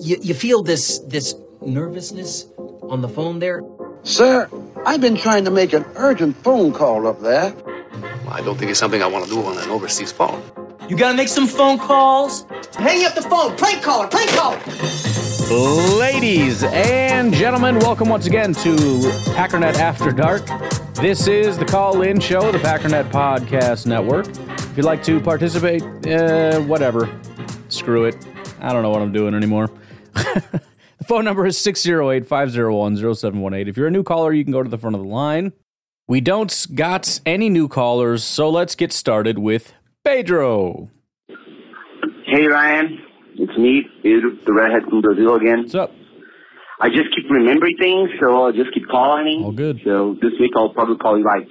You, you feel this this nervousness on the phone there? Sir, I've been trying to make an urgent phone call up there. I don't think it's something I want to do on an overseas phone. You gotta make some phone calls. Hang up the phone. Prank caller. Prank caller. Ladies and gentlemen, welcome once again to Packernet After Dark. This is the call-in show, the Packernet Podcast Network. If you'd like to participate, uh, whatever, screw it. I don't know what I'm doing anymore. the phone number is 608 501 0718. If you're a new caller, you can go to the front of the line. We don't got any new callers, so let's get started with Pedro. Hey Ryan, it's me, Pedro, the redhead from Brazil again. What's up? I just keep remembering things, so I'll just keep calling. All good. So this week I'll probably call you like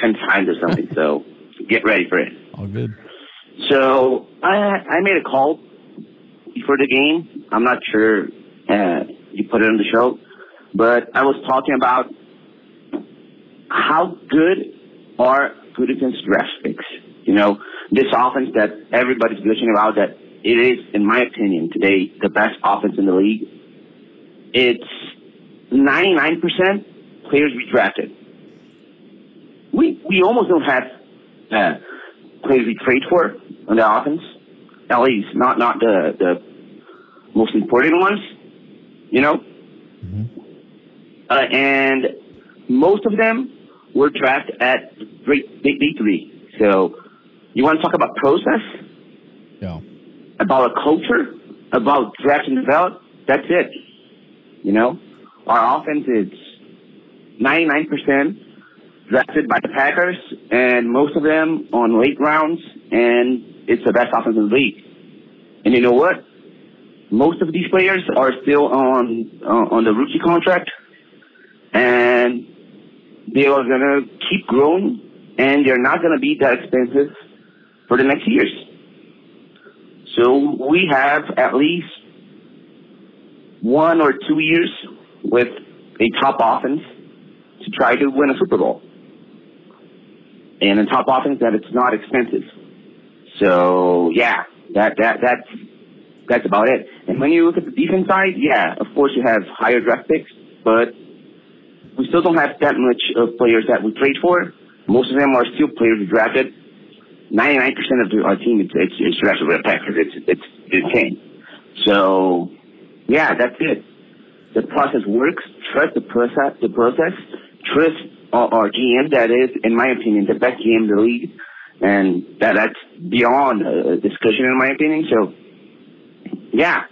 ten times or something. so get ready for it. All good. So I I made a call before the game. I'm not sure uh, you put it on the show, but I was talking about how good are Gutekunst's draft picks. You know, this offense that everybody's gushing about that it is, in my opinion, today the best offense in the league. It's 99% players we drafted. We we almost don't have uh, players we trade for on the offense. At least not not the the most important ones, you know. Uh, and most of them were drafted at day, day three. So you want to talk about process, Yeah. about a culture, about draft and develop. That's it. You know, our offense is 99% drafted by the Packers, and most of them on late rounds, and it's the best offense in the league. And you know what? Most of these players are still on uh, on the rookie contract, and they are gonna keep growing, and they're not gonna be that expensive for the next years. So we have at least one or two years with a top offense to try to win a Super Bowl. And a top offense that it's not expensive. So yeah, that that that's that's about it. And when you look at the defense side, yeah, of course you have higher draft picks, but we still don't have that much of players that we trade for. Most of them are still players we drafted. 99% of the, our team is, it's, it's drafted with the Packers. It's, it's insane. So, yeah, that's it. The process works. Trust the process. The process. Trust our, our GM. That is, in my opinion, the best GM in the league, and that that's beyond discussion, in my opinion. So, yeah,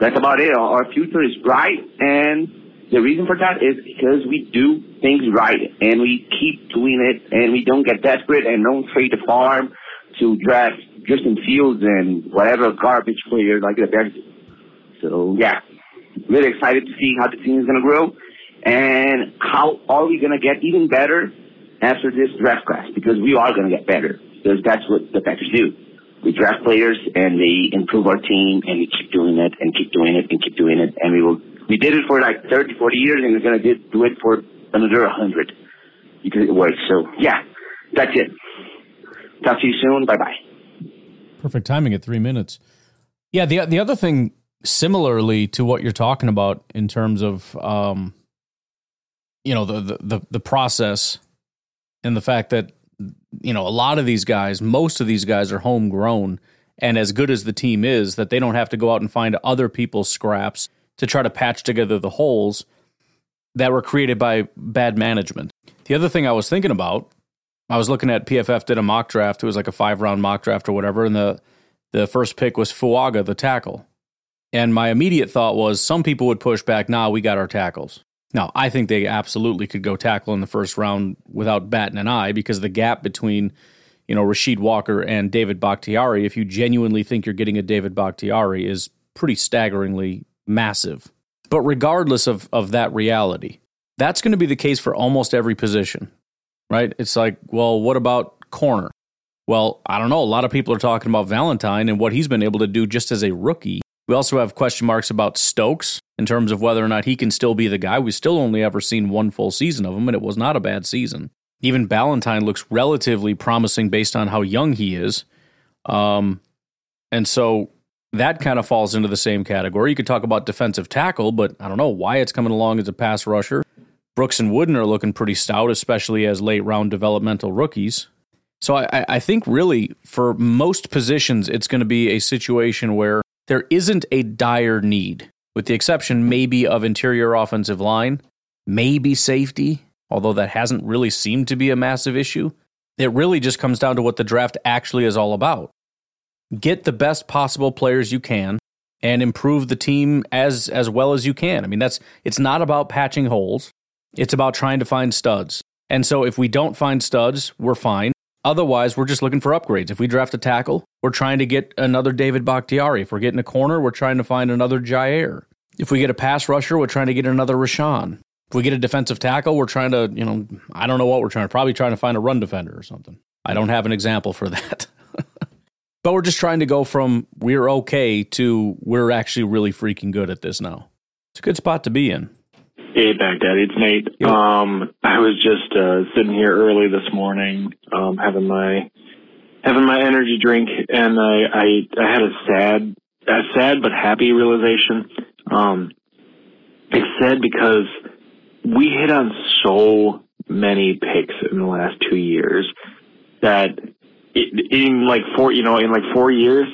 that's about it. Our future is bright, and the reason for that is because we do things right, and we keep doing it, and we don't get desperate and don't trade the farm to draft Justin Fields and whatever garbage player like the Bears. So yeah, really excited to see how the team is to grow, and how are we going to get even better after this draft class? Because we are going to get better, because that's what the Packers do. We draft players and they improve our team, and we keep doing it and keep doing it and keep doing it, and we will. We did it for like 30, 40 years, and we're going to do it for another 100 because it works. So yeah, that's it. Talk to you soon. Bye bye. Perfect timing at three minutes. Yeah, the the other thing, similarly to what you're talking about in terms of, um, you know, the the the, the process and the fact that you know a lot of these guys, most of these guys are homegrown, and as good as the team is, that they don't have to go out and find other people's scraps to try to patch together the holes that were created by bad management. The other thing I was thinking about I was looking at PFF did a mock draft. It was like a five round mock draft or whatever, and the the first pick was Fuaga, the tackle. And my immediate thought was some people would push back, nah, we got our tackles. Now, I think they absolutely could go tackle in the first round without batting an eye because the gap between, you know, Rasheed Walker and David Bakhtiari, if you genuinely think you're getting a David Bakhtiari, is pretty staggeringly massive. But regardless of, of that reality, that's going to be the case for almost every position, right? It's like, well, what about corner? Well, I don't know. A lot of people are talking about Valentine and what he's been able to do just as a rookie. We also have question marks about Stokes in terms of whether or not he can still be the guy. We've still only ever seen one full season of him, and it was not a bad season. Even Valentine looks relatively promising based on how young he is. Um, and so that kind of falls into the same category. You could talk about defensive tackle, but I don't know why it's coming along as a pass rusher. Brooks and Wooden are looking pretty stout, especially as late round developmental rookies. So I, I think really for most positions, it's going to be a situation where there isn't a dire need with the exception maybe of interior offensive line, maybe safety, although that hasn't really seemed to be a massive issue. It really just comes down to what the draft actually is all about. Get the best possible players you can and improve the team as as well as you can. I mean, that's it's not about patching holes. It's about trying to find studs. And so if we don't find studs, we're fine. Otherwise, we're just looking for upgrades. If we draft a tackle, we're trying to get another David Bakhtiari. If we're getting a corner, we're trying to find another Jaire. If we get a pass rusher, we're trying to get another Rashan. If we get a defensive tackle, we're trying to, you know, I don't know what we're trying to, probably trying to find a run defender or something. I don't have an example for that. but we're just trying to go from we're okay to we're actually really freaking good at this now. It's a good spot to be in. Hey, Baghdad, it's Nate. Yep. Um, I was just uh, sitting here early this morning, um, having my having my energy drink, and I, I I had a sad, a sad but happy realization. Um, it's sad because we hit on so many picks in the last two years that in like four, you know, in like four years,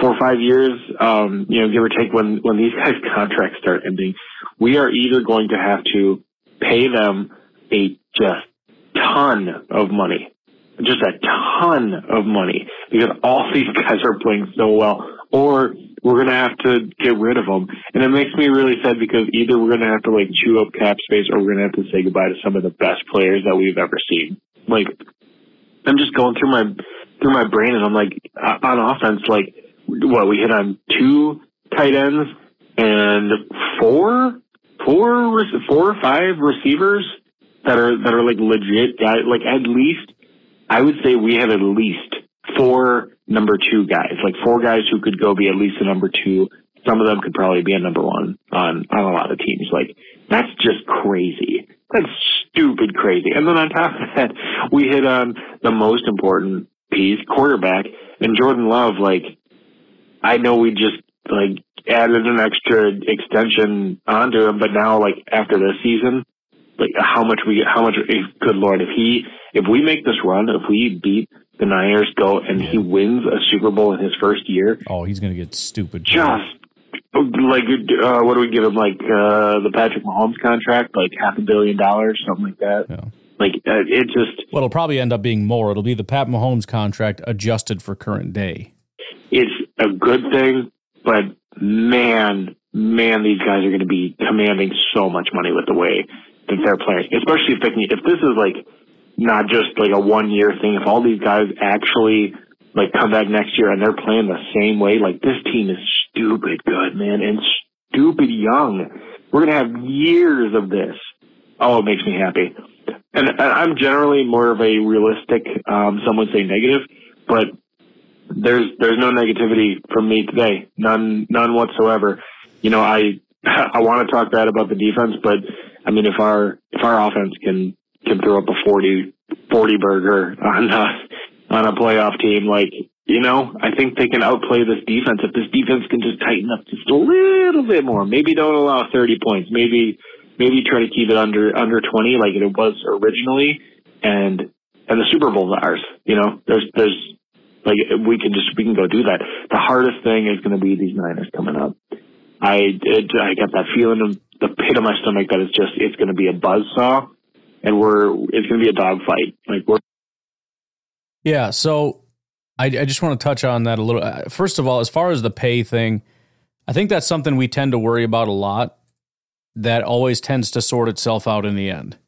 four or five years, um, you know, give or take when, when these guys contracts start ending, we are either going to have to pay them a just ton of money, just a ton of money because all these guys are playing so well, or we're going to have to get rid of them. And it makes me really sad because either we're going to have to like chew up cap space or we're going to have to say goodbye to some of the best players that we've ever seen. Like, I'm just going through my, through my brain and I'm like, on offense, like, what, we hit on two tight ends and four, four, four or five receivers that are, that are like legit guys, like at least, I would say we have at least four number two guys, like four guys who could go be at least a number two. Some of them could probably be a number one on, on a lot of teams. Like, that's just crazy. That's stupid crazy. And then on top of that, we hit on the most important piece, quarterback, and Jordan Love, like, I know we just, like, added an extra extension onto him, but now, like, after this season, like, how much we, how much, good lord, if he, if we make this run, if we beat the Niners go and yeah. he wins a Super Bowl in his first year. Oh, he's going to get stupid. Just like uh, what do we give him? Like uh, the Patrick Mahomes contract, like half a billion dollars, something like that. Yeah. Like uh, it just. Well, it'll probably end up being more. It'll be the Pat Mahomes contract adjusted for current day. It's a good thing, but man, man, these guys are going to be commanding so much money with the way that they're playing. Especially if they can, if this is like not just like a one year thing. If all these guys actually like come back next year and they're playing the same way, like this team is stupid good, man, and stupid young. We're gonna have years of this. Oh, it makes me happy. And, I'm generally more of a realistic, um, some would say negative, but there's there's no negativity from me today, none none whatsoever. You know, I I want to talk bad about the defense, but I mean, if our if our offense can can throw up a 40, 40 burger on a, on a playoff team. Like, you know, I think they can outplay this defense. If this defense can just tighten up just a little bit more, maybe don't allow 30 points, maybe, maybe try to keep it under, under 20 like it was originally. And, and the Super Bowl's ours, you know, there's, there's, like we can just we can go do that. The hardest thing is going to be these Niners coming up. I it, I got that feeling in the pit of my stomach that it's just it's going to be a buzz saw and we're it's going to be a dogfight. Like we're yeah. So I, I just want to touch on that a little. Uh, first of all, as far as the pay thing, I think that's something we tend to worry about a lot. that always tends to sort itself out in the end.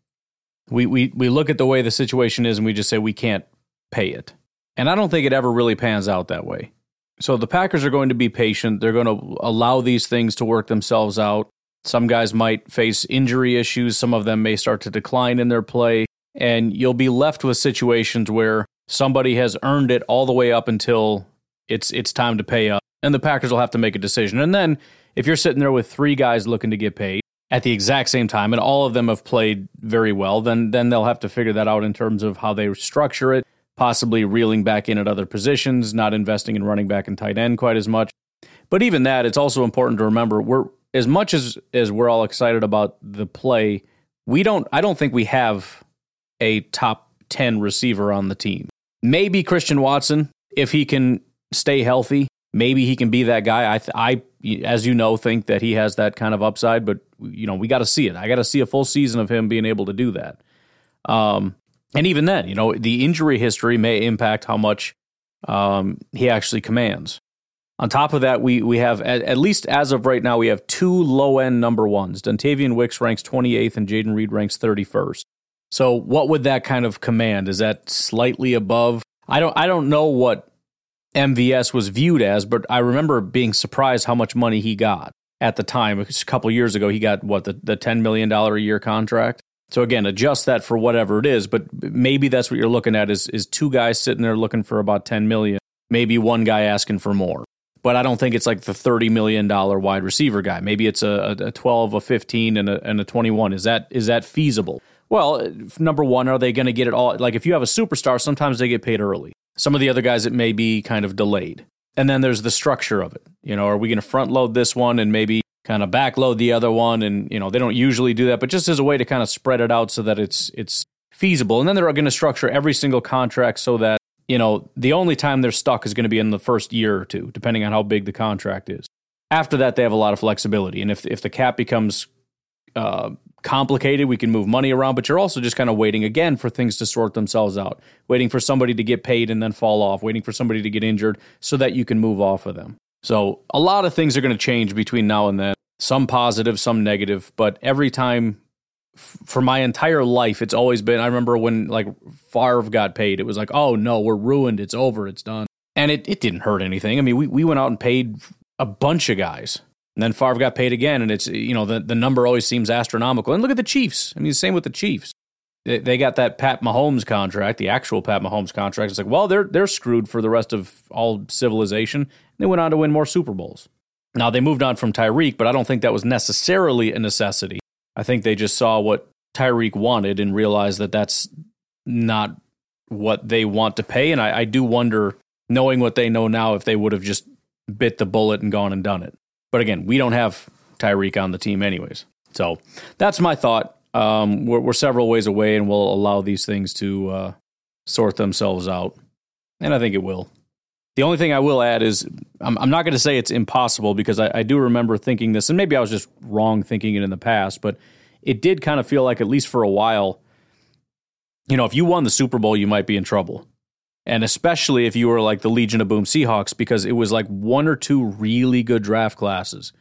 We we we look at the way the situation is and we just say we can't pay it. And I don't think it ever really pans out that way. So the Packers are going to be patient. They're going to allow these things to work themselves out. Some guys might face injury issues, some of them may start to decline in their play, and you'll be left with situations where somebody has earned it all the way up until it's it's time to pay up. And the Packers will have to make a decision. And then if you're sitting there with three guys looking to get paid at the exact same time and all of them have played very well, then then they'll have to figure that out in terms of how they structure it, possibly reeling back in at other positions, not investing in running back and tight end quite as much. But even that, it's also important to remember we're as much as as we're all excited about the play, we don't I don't think we have a top 10 receiver on the team. Maybe Christian Watson if he can stay healthy, maybe he can be that guy. I I as you know think that he has that kind of upside, but you know, we got to see it. I got to see a full season of him being able to do that. Um and even then, you know, the injury history may impact how much um, he actually commands. On top of that, we we have at, at, least as of right now, we have two low end number ones. Dontayvion Wicks ranks 28th, and Jayden Reed ranks 31st. So, what would that kind of command? Is that slightly above? I don't I don't know what MVS was viewed as, but I remember being surprised how much money he got at the time. A couple years ago, he got what the the 10 million dollar a year contract. So again, adjust that for whatever it is, but maybe that's what you're looking at is is two guys sitting there looking for about 10 million, maybe one guy asking for more but I don't think it's like the thirty million dollar wide receiver guy. Maybe it's a, a twelve, a fifteen, and a, and a twenty one. Is that is that feasible? Well, number one, are they going to get it all? Like if you have a superstar, sometimes they get paid early. Some of the other guys, it may be kind of delayed. And then there's the structure of it. You know, are we going to front load this one and maybe kind of backload the other one? And you know, they don't usually do that, but just as a way to kind of spread it out so that it's it's feasible. And then they're going to structure every single contract so that you know, the only time they're stuck is going to be in the first year or two, depending on how big the contract is. After that, they have a lot of flexibility. And if, if the cap becomes uh, complicated, we can move money around, but you're also just kind of waiting again for things to sort themselves out, waiting for somebody to get paid and then fall off, waiting for somebody to get injured so that you can move off of them. So a lot of things are going to change between now and then, some positive, some negative, but every time for my entire life, it's always been. I remember when like Favre got paid, it was like, oh no, we're ruined. It's over. It's done. And it, it didn't hurt anything. I mean, we, we went out and paid a bunch of guys. And then Favre got paid again, and it's you know the the number always seems astronomical. And look at the Chiefs. I mean, same with the Chiefs. They, they got that Pat Mahomes contract, the actual Pat Mahomes contract. It's like, well, they're they're screwed for the rest of all civilization. They went on to win more Super Bowls. Now they moved on from Tyreek, but I don't think that was necessarily a necessity. I think they just saw what Tyreek wanted and realized that that's not what they want to pay. And I, I do wonder, knowing what they know now, if they would have just bit the bullet and gone and done it. But again, we don't have Tyreek on the team, anyways. So that's my thought. Um, we're, we're, several ways away, and we'll allow these things to uh, sort themselves out. And I think it will. The only thing I will add is I'm, I'm not going to say it's impossible because I, I do remember thinking this, and maybe I was just wrong thinking it in the past, but it did kind of feel like, at least for a while, you know, if you won the Super Bowl, you might be in trouble. And especially if you were like the Legion of Boom Seahawks, because it was like one or two really good draft classes.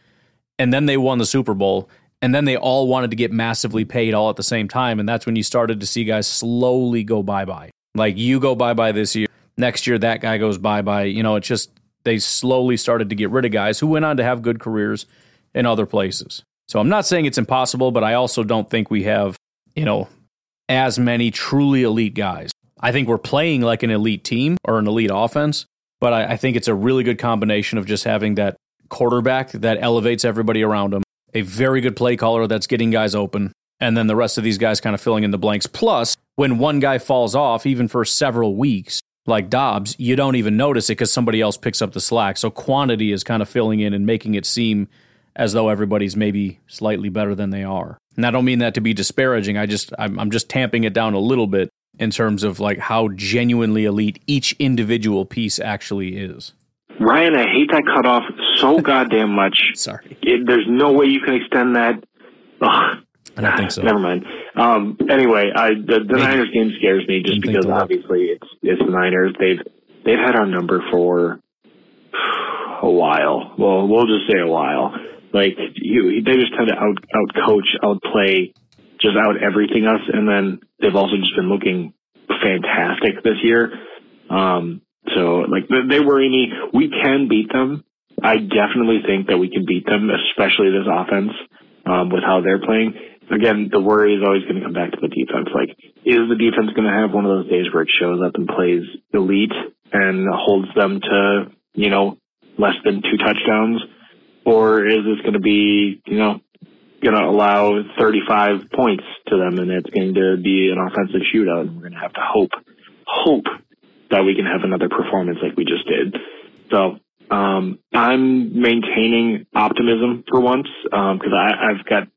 And then they won the Super Bowl. And then they all wanted to get massively paid all at the same time. And that's when you started to see guys slowly go bye bye. Like you go bye bye this year Next year, that guy goes bye bye. You know, it's just they slowly started to get rid of guys who went on to have good careers in other places. So I'm not saying it's impossible, but I also don't think we have, you know, as many truly elite guys. I think we're playing like an elite team or an elite offense, but I, I think it's a really good combination of just having that quarterback that elevates everybody around him, a very good play caller that's getting guys open, and then the rest of these guys kind of filling in the blanks. Plus, when one guy falls off, even for several weeks, like Doubs, you don't even notice it because somebody else picks up the slack. So quantity is kind of filling in and making it seem as though everybody's maybe slightly better than they are. And I don't mean that to be disparaging. I just I'm, I'm just tamping it down a little bit in terms of like how genuinely elite each individual piece actually is. Ryan, I hate that cutoff so goddamn much. Sorry. It, there's no way you can extend that. Ugh. I don't think so. Never mind. Um, anyway, I, the, the Niners game scares me just because obviously it's it's the Niners. They've they've had our number for a while. Well, we'll just say a while. Like you, they just tend to out out coach, outplay, just out everything us, and then they've also just been looking fantastic this year. Um, so like they worry me. We can beat them. I definitely think that we can beat them, especially this offense um, with how they're playing. Again, the worry is always going to come back to the defense. Like, is the defense going to have one of those days where it shows up and plays elite and holds them to, you know, less than two touchdowns? Or is this going to be, you know, going to allow 35 points to them and it's going to be an offensive shootout and we're going to have to hope, hope that we can have another performance like we just did. So um, I'm maintaining optimism for once because um, I've got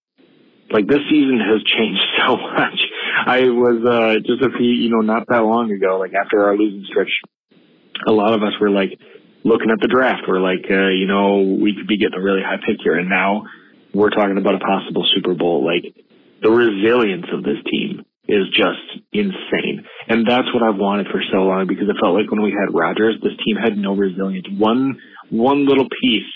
like this season has changed so much. I was uh, just a few, you know, not that long ago, like after our losing stretch, a lot of us were like looking at the draft. We're like, uh, you know, we could be getting a really high pick here, and now we're talking about a possible Super Bowl. Like the resilience of this team is just insane. And that's what I've wanted for so long because it felt like when we had Rodgers, this team had no resilience. One one little piece,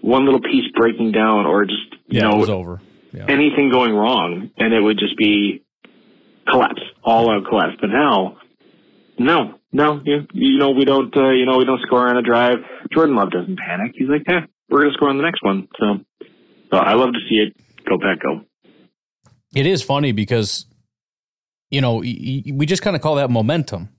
one little piece breaking down or just you yeah, know it was over. Yeah. anything going wrong and it would just be collapse, all out collapse. But now no, no, you, you know, we don't, uh, you know, we don't score on a drive. Jordan Love doesn't panic. He's like, eh, we're going to score on the next one. So, so I love to see it go back go. It is funny because you know, we just kind of call that momentum.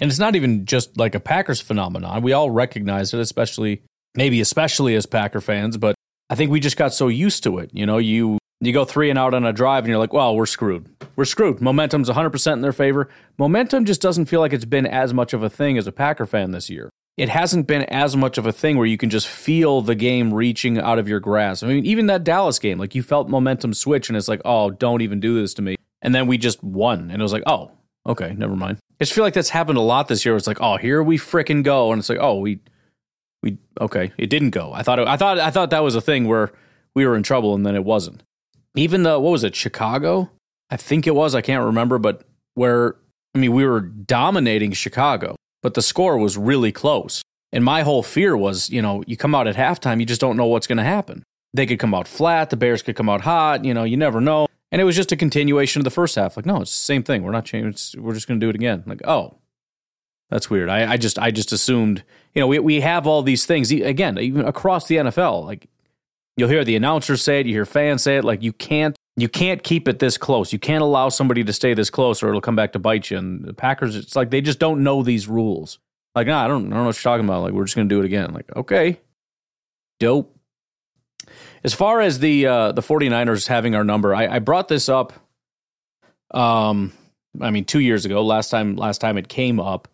And it's not even just like a Packers phenomenon. We all recognize it, especially maybe especially as Packer fans, but I think we just got so used to it. You know, you you go 3 and out on a drive and you're like, "Well, we're screwed. We're screwed. Momentum's 100% in their favor." Momentum just doesn't feel like it's been as much of a thing as a Packer fan this year. It hasn't been as much of a thing where you can just feel the game reaching out of your grasp. I mean, even that Dallas game, like you felt momentum switch and it's like, "Oh, don't even do this to me." and then we just won, and it was like, oh, okay, never mind. I just feel like that's happened a lot this year. It's like, oh, here we fricking go, and it's like, oh, we, we, okay, it didn't go. I thought, it, I thought, I thought that was a thing where we were in trouble, and then it wasn't. Even the what was it, Chicago? I think it was. I can't remember, but where I mean, we were dominating Chicago, but the score was really close. And my whole fear was, you know, you come out at halftime, you just don't know what's going to happen. They could come out flat, the Bears could come out hot, you know, you never know. And it was just a continuation of the first half. Like, no, it's the same thing. We're not changing. We're just going to do it again. Like, oh, that's weird. I, I just I just assumed. You know, we we have all these things again, even across the NFL. Like, you'll hear the announcers say it, you hear fans say it. Like, you can't you can't keep it this close. You can't allow somebody to stay this close, or it'll come back to bite you. And the Packers, it's like they just don't know these rules. Like, nah, I don't, I don't know what you're talking about. Like, we're just to do it again. Like, okay, dope. As far as the uh, the 49ers having our number, I, I brought this up. Um, I mean, two years ago, last time last time it came up,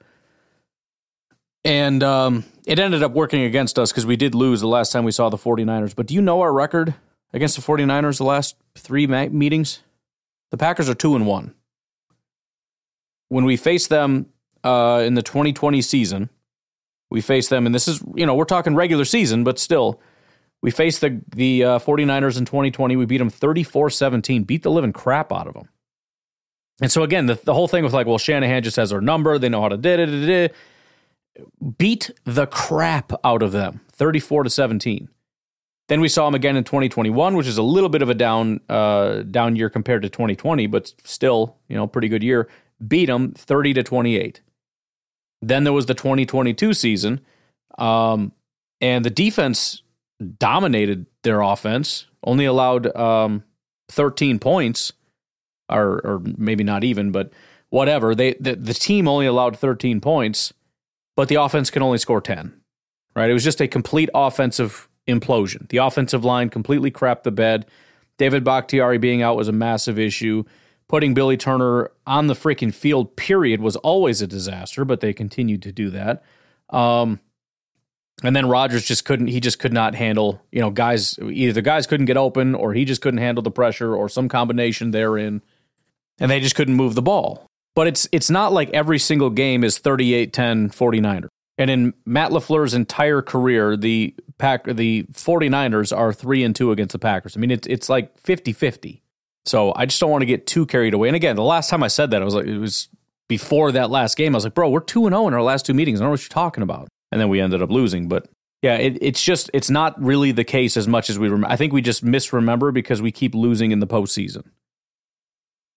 and um, it ended up working against us because we did lose the last time we saw the 49ers. But do you know our record against the 49ers the last three ma- meetings? The Packers are two and one. When we faced them uh, in the 2020 season, we faced them, and this is you know we're talking regular season, but still we faced the the uh, 49ers in 2020. We beat them 34-17, beat the living crap out of them. And so again, the, the whole thing with like, well, Shanahan just has our number. They know how to do it. Beat the crap out of them, 34 to 17. Then we saw them again in 2021, which is a little bit of a down uh, down year compared to 2020, but still, you know, pretty good year. Beat them 30 to 28. Then there was the 2022 season, um, and the defense dominated their offense, only allowed um, 13 points, or, or maybe not even, but whatever. They the, the team only allowed 13 points, but the offense can only score 10. Right? It was just a complete offensive implosion. The offensive line completely crapped the bed. David Bakhtiari being out was a massive issue. Putting Billy Turner on the freaking field, period, was always a disaster, but they continued to do that. Um, and then Rodgers just couldn't, he just could not handle, you know, guys, either the guys couldn't get open or he just couldn't handle the pressure or some combination therein. And they just couldn't move the ball. But it's it's not like every single game is 38 10 49er. And in Matt LaFleur's entire career, the pack the 49ers are 3 and 2 against the Packers. I mean, it's it's like 50-50. So I just don't want to get too carried away. And again, the last time I said that, I was like it was before that last game. I was like, "Bro, we're 2 and 0 in our last two meetings. I don't know what you're talking about." and then we ended up losing. But Yeah, it, it's just it's not really the case as much as we remember. I think we just misremember because we keep losing in the postseason.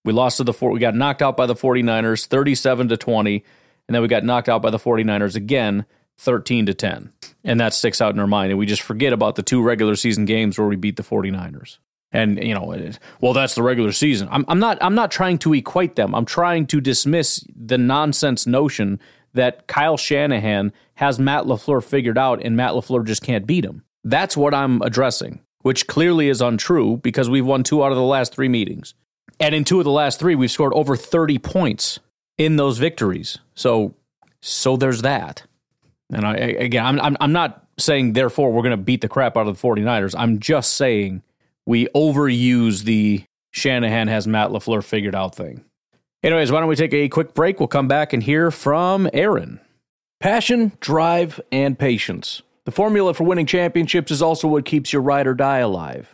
We lost to the four. We got knocked out by the 49ers, 37 to 20, and then we got knocked out by the 49ers again, 13 to 10. And that sticks out in our mind, and we just forget about the two regular season games where we beat the 49ers. And you know, well, that's the regular season. I'm, I'm not. I'm not trying to equate them. I'm trying to dismiss the nonsense notion that Kyle Shanahan has Matt LaFleur figured out and Matt LaFleur just can't beat him. That's what I'm addressing, which clearly is untrue because we've won two out of the last three meetings. And in two of the last three, we've scored over 30 points in those victories. So, so there's that. And I, again, I'm, I'm, I'm not saying, therefore, we're going to beat the crap out of the 49ers. I'm just saying we overuse the Shanahan has Matt LaFleur figured out thing. Anyways, why don't we take a quick break? We'll come back and hear from Aaron. Passion, drive, and patience. The formula for winning championships is also what keeps your ride or die alive.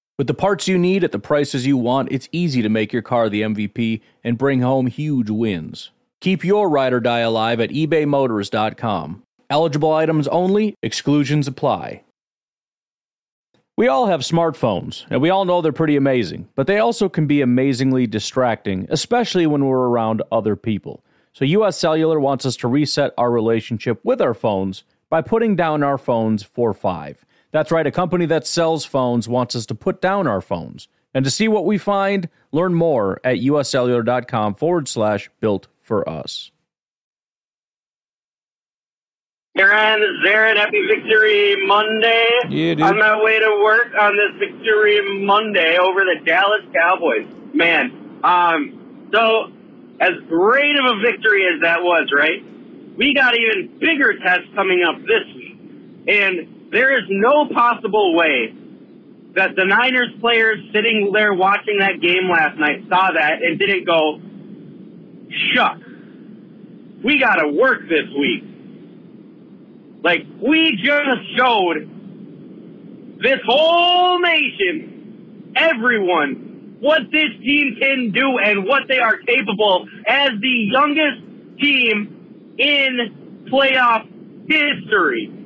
With the parts you need at the prices you want, it's easy to make your car the MVP and bring home huge wins. Keep your ride or die alive at ebaymotors.com. Eligible items only, exclusions apply. We all have smartphones, and we all know they're pretty amazing, but they also can be amazingly distracting, especially when we're around other people. So, US Cellular wants us to reset our relationship with our phones by putting down our phones for five. That's right, a company that sells phones wants us to put down our phones. And to see what we find, learn more at uscellular.com forward slash built for us. Aaron, Zarin, happy Victory Monday. Yeah, dude. On my way to work on this Victory Monday over the Dallas Cowboys. Man, um, so as great of a victory as that was, right? We got even bigger tests coming up this week. And there is no possible way that the Niners players sitting there watching that game last night saw that and didn't go, shuck, we got to work this week. Like, we just showed this whole nation, everyone, what this team can do and what they are capable as the youngest team in playoff history.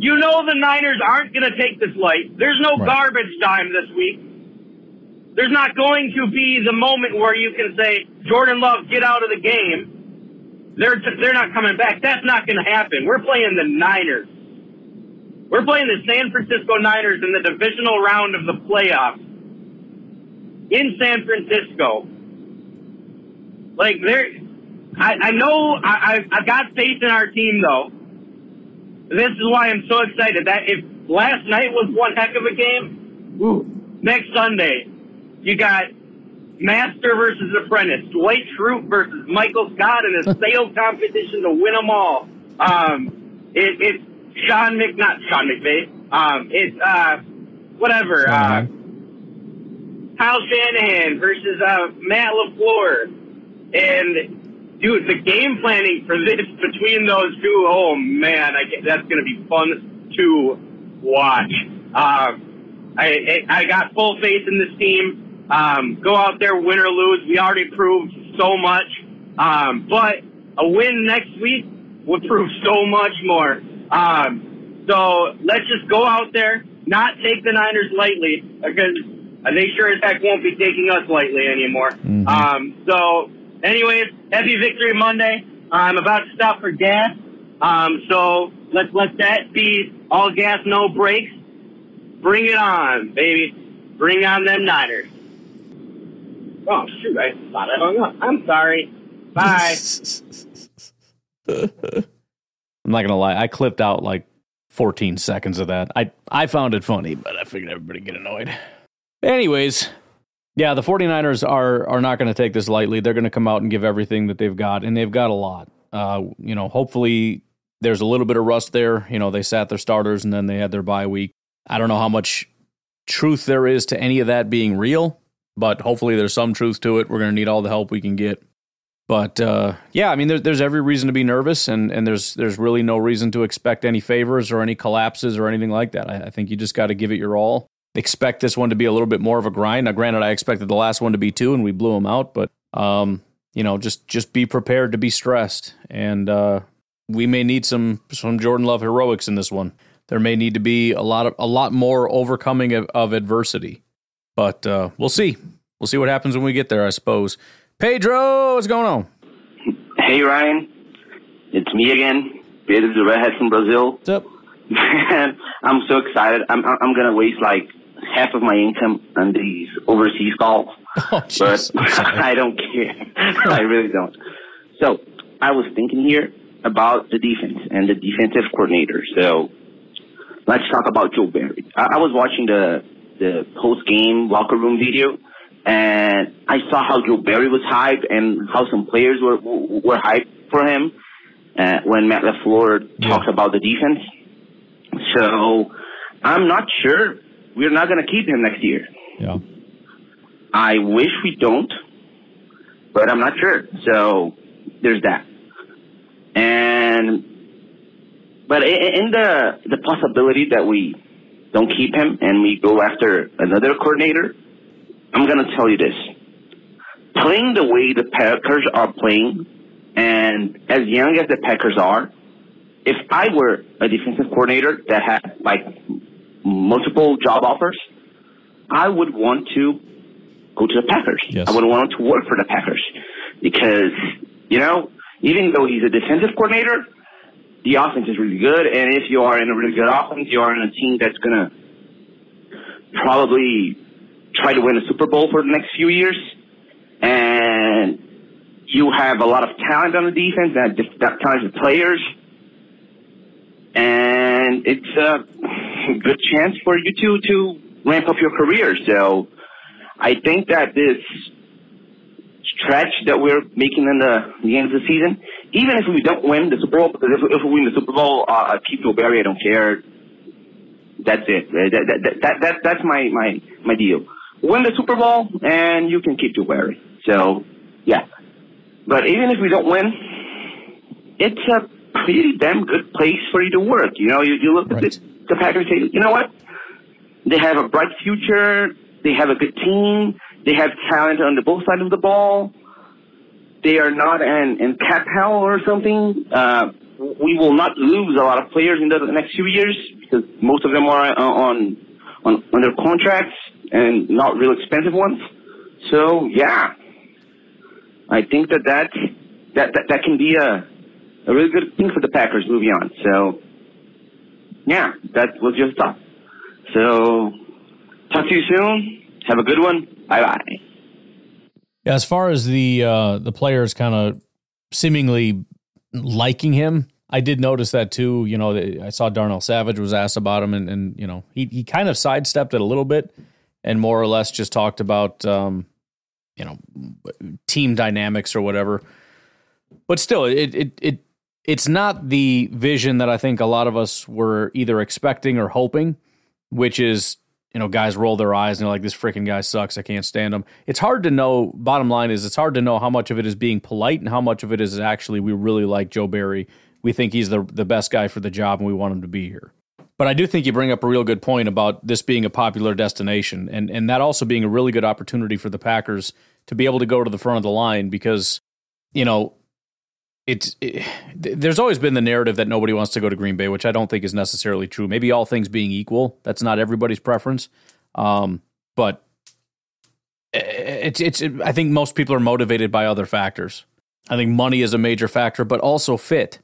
You know the Niners aren't going to take this light. There's no Right. garbage time this week. There's not going to be the moment where you can say, Jordan Love, get out of the game. They're they're not coming back. That's not going to happen. We're playing the Niners. We're playing the San Francisco Niners in the divisional round of the playoffs in San Francisco. Like there, I, I know I, I I got faith in our team though. This is why I'm so excited. That if last night was one heck of a game, ooh, next Sunday you got Master versus Apprentice, Dwight Schrute versus Michael Scott in a sales competition to win them all. Um, it, it's Sean Mc, not Sean McVay. Um, it's uh, whatever. Uh, Kyle Shanahan versus uh, Matt LaFleur, and dude, the game planning for this between those two, oh man, I that's going to be fun to watch. Um, I, I I got full faith in this team. Um, go out there, win or lose. We already proved so much, um, but a win next week would prove so much more. Um, so let's just go out there, not take the Niners lightly, because they sure as heck won't be taking us lightly anymore. Um, so, anyways, happy Victory Monday. I'm about to stop for gas. Um, so let's let that be all gas, no brakes. Bring it on, baby. Bring on them Niners. Oh shoot! I thought I hung up. I'm sorry. Bye. I'm not gonna lie, I clipped out like 14 seconds of that. I I found it funny, but I figured everybody get annoyed. Anyways, yeah, the 49ers are are not going to take this lightly. They're going to come out and give everything that they've got, and they've got a lot. Uh, you know, hopefully there's a little bit of rust there. You know, they sat their starters and then they had their bye week. I don't know how much truth there is to any of that being real, but hopefully there's some truth to it. We're going to need all the help we can get. But uh, yeah, I mean, there's there's every reason to be nervous, and, and there's there's really no reason to expect any favors or any collapses or anything like that. I, I think you just got to give it your all. Expect this one to be a little bit more of a grind. Now, granted, I expected the last one to be two, and we blew them out, but um, you know, just just be prepared to be stressed, and uh, we may need some some Jordan Love heroics in this one. There may need to be a lot of a lot more overcoming of, of adversity, but uh, we'll see. We'll see what happens when we get there, I suppose. Pedro, what's going on? Hey, Ryan. It's me again, Pedro the Redhead from Brazil. What's up? Man, I'm so excited. I'm, I'm going to waste like half of my income on these overseas calls. Oh, but I don't care. I really don't. So I was thinking here about the defense and the defensive coordinator. So let's talk about Joe Barry. I, I was watching the the post game locker room video and I saw how Joe Barry was hyped and how some players were were hyped for him uh, when Matt LaFleur yeah. talks about the defense. So I'm not sure we're not going to keep him next year. Yeah. I wish we don't, but I'm not sure. So there's that. And but in the the possibility that we don't keep him and we go after another coordinator, I'm going to tell you this. Playing the way the Packers are playing, and as young as the Packers are, if I were a defensive coordinator that had like multiple job offers, I would want to go to the Packers. Yes. I would want to work for the Packers because, you know, even though he's a defensive coordinator, the offense is really good. And if you are in a really good offense, you are in a team that's going to probably try to win a Super Bowl for the next few years, and you have a lot of talent on the defense and that talented players, and it's uh, good chance for you to to ramp up your career. So, I think that this stretch that we're making in the, the end of the season, even if we don't win the Super Bowl, because if, if we win the Super Bowl, uh, keep Joe Barry. I don't care. That's it. That, that, that, that, that's my, my, my deal win the Super Bowl, and you can keep Joe Barry. So, yeah. But even if we don't win, it's a pretty damn good place for you to work. You know, you, you look right. at the, the Packers say, you know what? They have a bright future. They have a good team. They have talent on the both sides of the ball. They are not in, in cap hell or something. Uh, we will not lose a lot of players in the next few years because most of them are on on, on their contracts and not real expensive ones. So yeah, I think that that that that, that can be a a really good thing for the Packers moving on. So yeah, that was just thought. So talk to you soon. Have a good one. Bye bye. Yeah, as far as the uh, the players kind of seemingly liking him, I did notice that too. You know, I saw Darnell Savage was asked about him, and, and you know he he kind of sidestepped it a little bit and more or less just talked about um, you know team dynamics or whatever. But still, it it it it's not the vision that I think a lot of us were either expecting or hoping, which is you know guys roll their eyes and they're like this freaking guy sucks. I can't stand him. It's hard to know bottom line is it's hard to know how much of it is being polite and how much of it is actually we really like Joe Barry. We think he's the the best guy for the job and we want him to be here. But I do think you bring up a real good point about this being a popular destination and, and that also being a really good opportunity for the Packers to be able to go to the front of the line because, you know, it's it, there's always been the narrative that nobody wants to go to Green Bay, which I don't think is necessarily true. Maybe all things being equal, that's not everybody's preference. Um, but it's it's it, I think most people are motivated by other factors. I think money is a major factor, but also fit.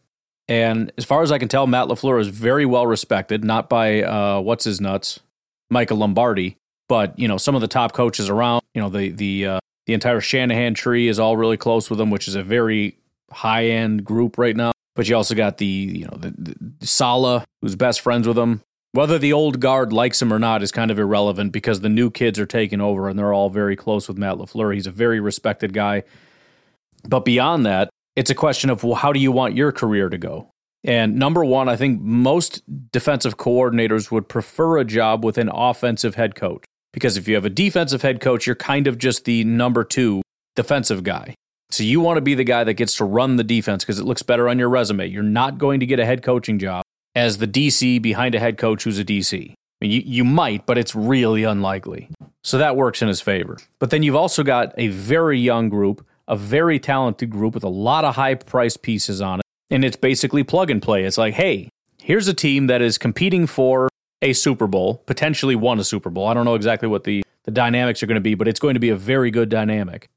And as far as I can tell, Matt LaFleur is very well respected, not by uh, what's his nuts, Michael Lombardi, but you know some of the top coaches around. You know the the uh, the entire Shanahan tree is all really close with him, which is a very high end group right now. But you also got the you know the, the Saleh, who's best friends with him. Whether the old guard likes him or not is kind of irrelevant because the new kids are taking over and they're all very close with Matt LaFleur. He's a very respected guy. But beyond that, it's a question of well, how do you want your career to go? And number one, I think most defensive coordinators would prefer a job with an offensive head coach. Because if you have a defensive head coach, you're kind of just the number two defensive guy. So you want to be the guy that gets to run the defense because it looks better on your resume. You're not going to get a head coaching job as the DC behind a head coach who's a DC. I mean, you, you might, but it's really unlikely. So that works in his favor. But then you've also got a very young group, a very talented group with a lot of high priced pieces on it. And it's basically plug and play. It's like, hey, here's a team that is competing for a Super Bowl, potentially won a Super Bowl. I don't know exactly what the, the dynamics are going to be, but it's going to be a very good dynamic.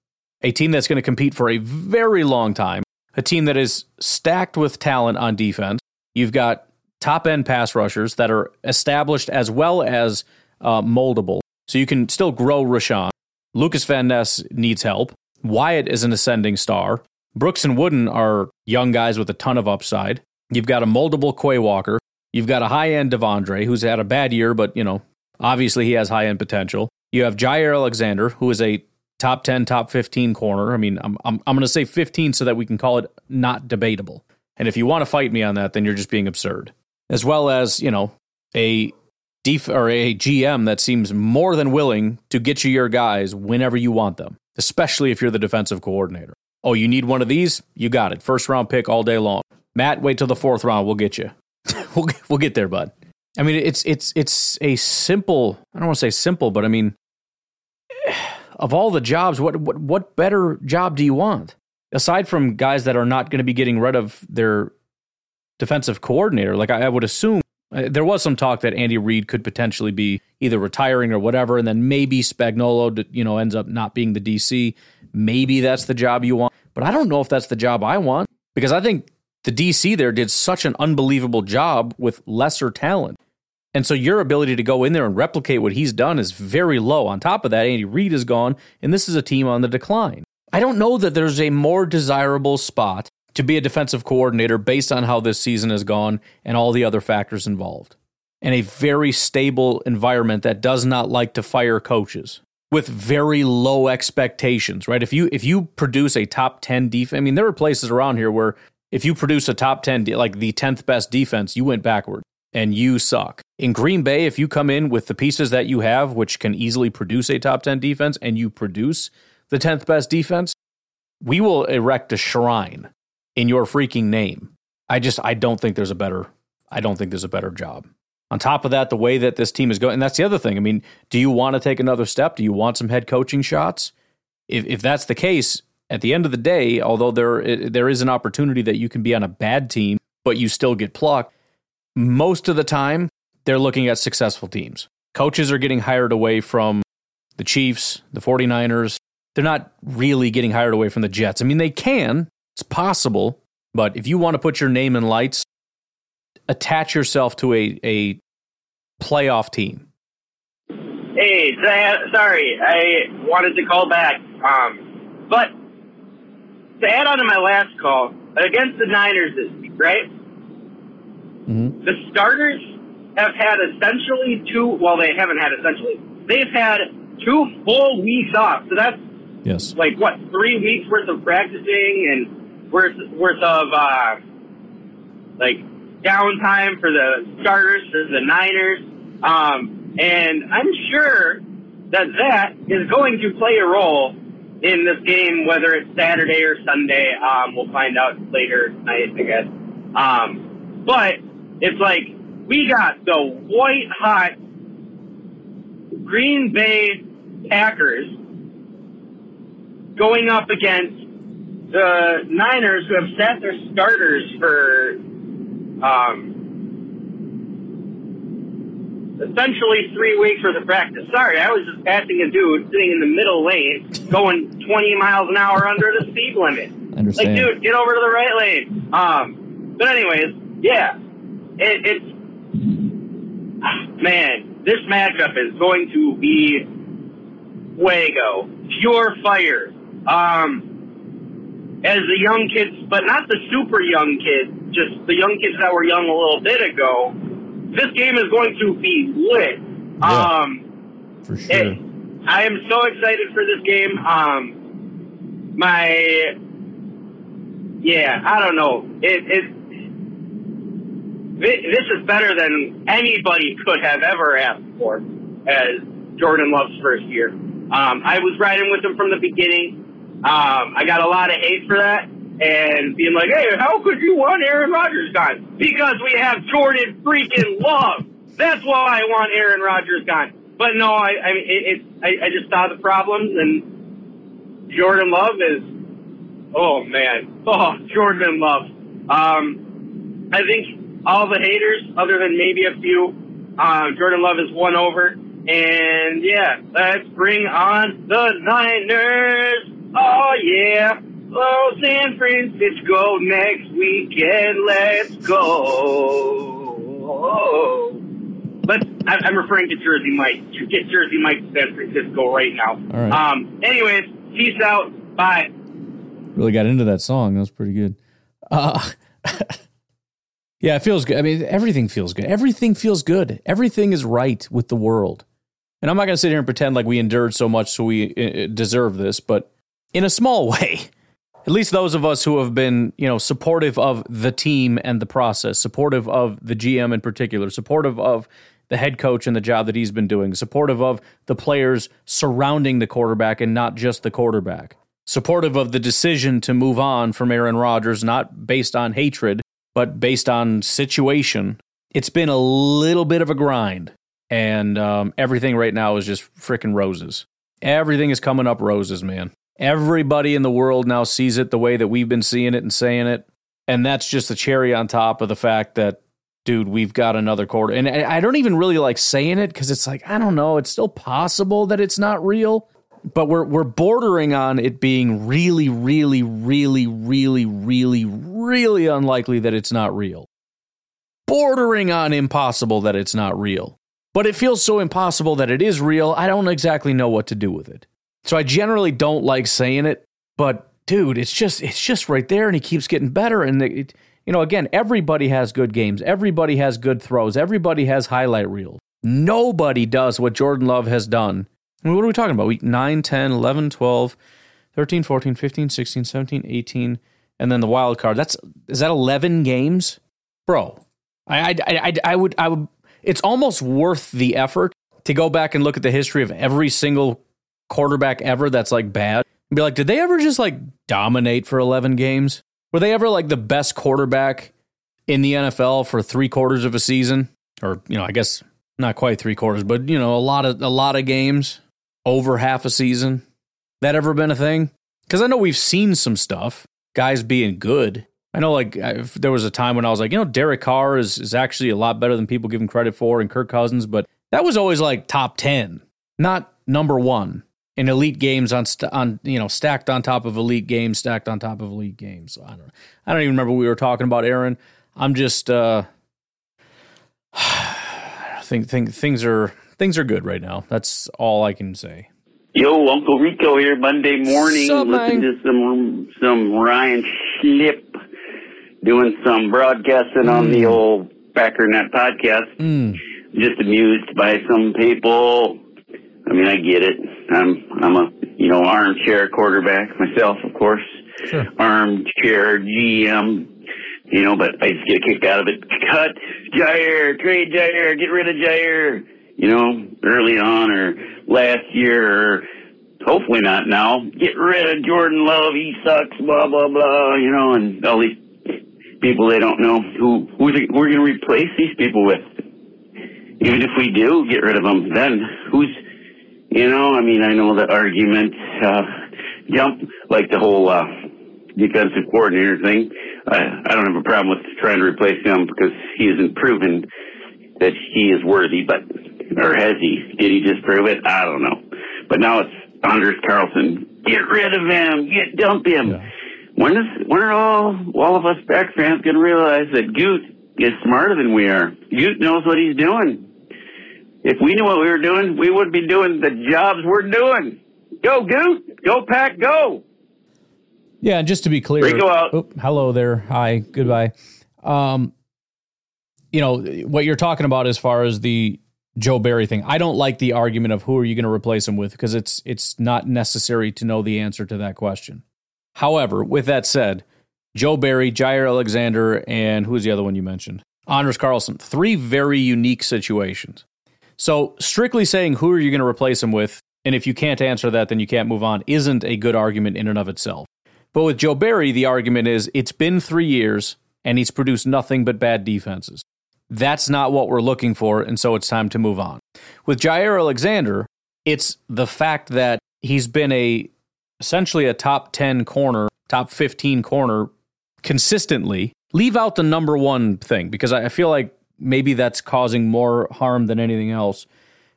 A team that's going to compete for a very long time, a team that is stacked with talent on defense. You've got top end pass rushers that are established as well as uh, moldable. So you can still grow Rashan. Lucas Van Ness needs help. Wyatt is an ascending star. Brooks and Wooden are young guys with a ton of upside. You've got a moldable Quay Walker. You've got a high end De'Vondre who's had a bad year, but you know, obviously he has high end potential. You have Jaire Alexander, who is a top 10, top 15 corner. I mean, I'm, I'm, I'm going to say 15 so that we can call it not debatable. And if you want to fight me on that, then you're just being absurd. As well as, you know, a def- or a GM that seems more than willing to get you your guys whenever you want them, especially if you're the defensive coordinator. Oh, you need one of these? You got it. First round pick all day long. Matt, wait till the fourth round. We'll get you. we'll, we'll get there, bud. I mean, it's it's it's a simple. I don't want to say simple, but I mean, of all the jobs, what what what better job do you want aside from guys that are not going to be getting rid of their defensive coordinator? Like I, I would assume uh, there was some talk that Andy Reid could potentially be either retiring or whatever, and then maybe Spagnuolo, you know, ends up not being the DC. Maybe that's the job you want, but I don't know if that's the job I want because I think the DC there did such an unbelievable job with lesser talent. And so your ability to go in there and replicate what he's done is very low. On top of that, Andy Reid is gone, and this is a team on the decline. I don't know that there's a more desirable spot to be a defensive coordinator based on how this season has gone and all the other factors involved. And a very stable environment that does not like to fire coaches with very low expectations, right? If you if you produce a top 10 defense, I mean there are places around here where if you produce a top 10 like the 10th best defense, you went backward and you suck. In Green Bay, if you come in with the pieces that you have which can easily produce a top 10 defense and you produce the 10th best defense, we will erect a shrine in your freaking name. I just I don't think there's a better I don't think there's a better job. On top of that, the way that this team is going, and that's the other thing. I mean, do you want to take another step? Do you want some head coaching shots? If if that's the case, at the end of the day, although there eh, there is an opportunity that you can be on a bad team, but you still get plucked, most of the time they're looking at successful teams. Coaches are getting hired away from the Chiefs, the 49ers. They're not really getting hired away from the Jets. I mean, they can, it's possible, but if you want to put your name in lights, attach yourself to a, a playoff team. Hey, sorry, I wanted to call back. Um, but to add on to my last call, against the Niners this week, right? Mm-hmm. The starters have had essentially two, well, they haven't had essentially, they've had two full weeks off. So that's yes, like what, three weeks worth of practicing and worth worth of uh, like downtime for the starters for the Niners, um, and I'm sure that that is going to play a role in this game, whether it's Saturday or Sunday. Um, we'll find out later tonight, I guess. Um, but it's like we got the white hot Green Bay Packers going up against the Niners who have sat their starters for um, essentially three weeks worth of practice. Sorry, I was just passing a dude sitting in the middle lane going 20 miles an hour under the speed limit. Understand. Like, dude, get over to the right lane. Um, but anyways, yeah, it, it's man, this matchup is going to be Wago, pure fire. Um, as the young kids, but not the super young kids, just the young kids that were young a little bit ago, this game is going to be lit. Yeah, um, for sure. it- I am so excited for this game. Um, my, yeah, I don't know. It, it, this is better than anybody could have ever asked for as Jordan Love's first year. Um, I was riding with him from the beginning. Um, I got a lot of hate for that and being like, hey, how could you want Aaron Rodgers gone? Because we have Jordan freaking Love. That's why I want Aaron Rodgers gone. But no, I, I mean, it, it I, I just saw the problems, and Jordan Love is, oh man, oh Jordan Love. Um, I think all the haters, other than maybe a few, um, Jordan Love is won over. And yeah, let's bring on the Niners. Oh yeah. Oh, San Francisco next weekend. Let's go. But I'm referring to Jersey Mike. Get Jersey Mike to San Francisco right now. All right. Um, anyways, peace out. Bye. Really got into that song. That was pretty good. Uh, yeah, it feels good. I mean, everything feels good. Everything feels good. Everything is right with the world. And I'm not going to sit here and pretend like we endured so much so we uh, deserve this, but in a small way, at least those of us who have been, you know, supportive of the team and the process, supportive of the GM in particular, supportive of the head coach and the job that he's been doing, supportive of the players surrounding the quarterback and not just the quarterback, supportive of the decision to move on from Aaron Rodgers, not based on hatred, but based on situation. It's been a little bit of a grind, and um, everything right now is just freaking roses. Everything is coming up roses, man. Everybody in the world now sees it the way that we've been seeing it and saying it. And that's just the cherry on top of the fact that dude, we've got another quarter. And I don't even really like saying it because it's like, I don't know, it's still possible that it's not real. But we're we're bordering on it being really, really, really, really, really, really unlikely that it's not real. Bordering on impossible that it's not real. But it feels so impossible that it is real, I don't exactly know what to do with it. So I generally don't like saying it, but dude, it's just it's just right there and he keeps getting better and it, you know, again, everybody has good games. Everybody has good throws. Everybody has highlight reels. Nobody does what Jordan Love has done. I mean, what are we talking about? Week 9, 10, 11, 12, 13, 14, 15, 16, 17, 18, and then the wild card. That's is that 11 games? Bro, I, I, I, I would, I would, it's almost worth the effort to go back and look at the history of every single quarterback ever that's like bad and be like, did they ever just like dominate for 11 games? Were they ever like the best quarterback in the NFL for three quarters of a season? Or, you know, I guess not quite three quarters, but you know, a lot of a lot of games over half a season. That ever been a thing? Because I know we've seen some stuff, guys being good. I know, like there was a time when I was like, you know, Derek Carr is is actually a lot better than people give him credit for, and Kirk Cousins, but that was always like top ten, not number one in elite games on st- on you know stacked on top of elite games, stacked on top of elite games. So I don't I don't even remember we were talking about, Aaron. I'm just uh I think think things are things are good right now. That's all I can say. Yo, Uncle Rico here Monday morning. Sup, Listen man? to some some Ryan Schlip doing some broadcasting on the old Packernet podcast. Mm. Just amused by some people. I mean, I get it. I'm I'm a you know armchair quarterback myself, of course. Sure. Armchair GM. You know, but I just get a kick out of it. Cut Jaire, trade Jaire, get rid of Jaire. You know, early on or last year or hopefully not now. Get rid of Jordan Love. He sucks. Blah blah blah. You know, and all these people they don't know who who we're going to replace these people with. Even if we do get rid of them, then who's you know? I mean, I know the argument uh, jump like the whole uh, defensive coordinator thing. I, I don't have a problem with trying to replace him because he hasn't proven that he is worthy, but or has he? Did he just prove it? I don't know. But now it's Anders Carlson. Get rid of him. Get dump him. When is when are all all of us back fans going to realize that Gute is smarter than we are? Gute knows what he's doing. If we knew what we were doing, we would be doing the jobs we're doing. Go Gute. Go Pack. Go. Yeah, and just to be clear, Rico out. Oh, hello there. Hi, goodbye. Um, you know what you're talking about as far as the Joe Barry thing. I don't like the argument of who are you going to replace him with because it's it's not necessary to know the answer to that question. However, with that said, Joe Barry, Jaire Alexander, and who's the other one you mentioned? Anders Carlson, three very unique situations. So, strictly saying who are you going to replace him with, and if you can't answer that, then you can't move on, isn't a good argument in and of itself. But with Joe Barry, the argument is it's been three years and he's produced nothing but bad defenses. That's not what we're looking for, and so it's time to move on. With Jaire Alexander, it's the fact that he's been a essentially a top 10 corner, top 15 corner consistently. Leave out the number one thing because I feel like maybe that's causing more harm than anything else.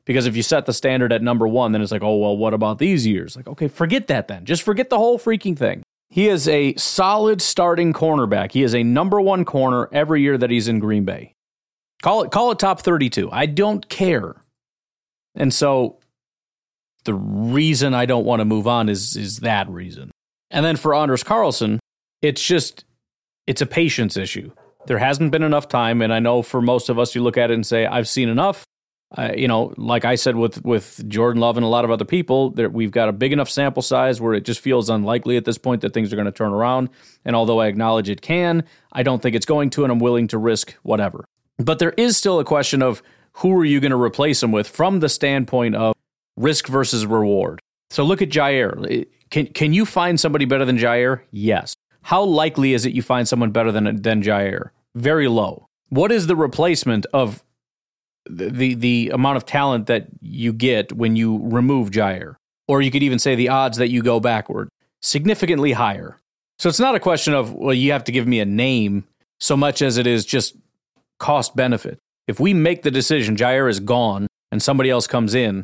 Because if you set the standard at number one, then it's like, oh, well, what about these years? Like, okay, forget that then. Just forget the whole freaking thing. He is a solid starting cornerback. He is a number one corner every year that he's in Green Bay. Call it call it top 32. I don't care. And so the reason I don't want to move on is is that reason. And then for Anders Carlson, it's just it's a patience issue. There hasn't been enough time, and I know for most of us, you look at it and say, "I've seen enough." Uh, you know, like I said with with Jordan Love and a lot of other people, that we've got a big enough sample size where it just feels unlikely at this point that things are going to turn around. And although I acknowledge it can, I don't think it's going to, and I'm willing to risk whatever. But there is still a question of who are you going to replace him with from the standpoint of risk versus reward. So look at Jaire. Can can you find somebody better than Jaire? Yes. How likely is it you find someone better than than Jaire? Very low. What is the replacement of the, the the amount of talent that you get when you remove Jaire? Or you could even say the odds that you go backward significantly higher. So it's not a question of well you have to give me a name so much as it is just cost benefit. If we make the decision Jaire is gone and somebody else comes in,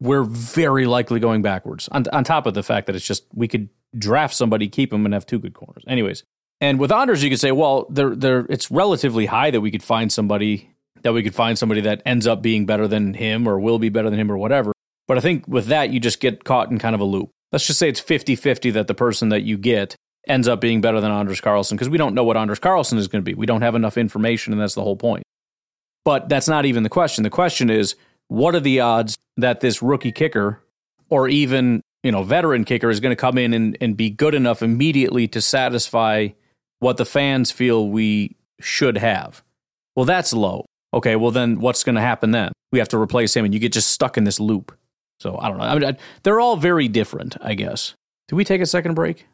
we're very likely going backwards. On, on top of the fact that it's just we could draft somebody, keep him, and have two good corners. Anyways, and with Anders, you could say, well, they're, they're, it's relatively high that we could find somebody that we could find somebody that ends up being better than him or will be better than him or whatever. But I think with that, you just get caught in kind of a loop. Let's just say it's 50 50 that the person that you get ends up being better than Anders Carlson because we don't know what Anders Carlson is going to be. We don't have enough information, and that's the whole point. But that's not even the question. The question is, what are the odds that this rookie kicker or even you know veteran kicker is going to come in and, and be good enough immediately to satisfy what the fans feel we should have? Well that's low. Okay well then what's going to happen then? We have to replace him and you get just stuck in this loop. So i don't know. I mean, I, they're all very different i guess. Do we take a second break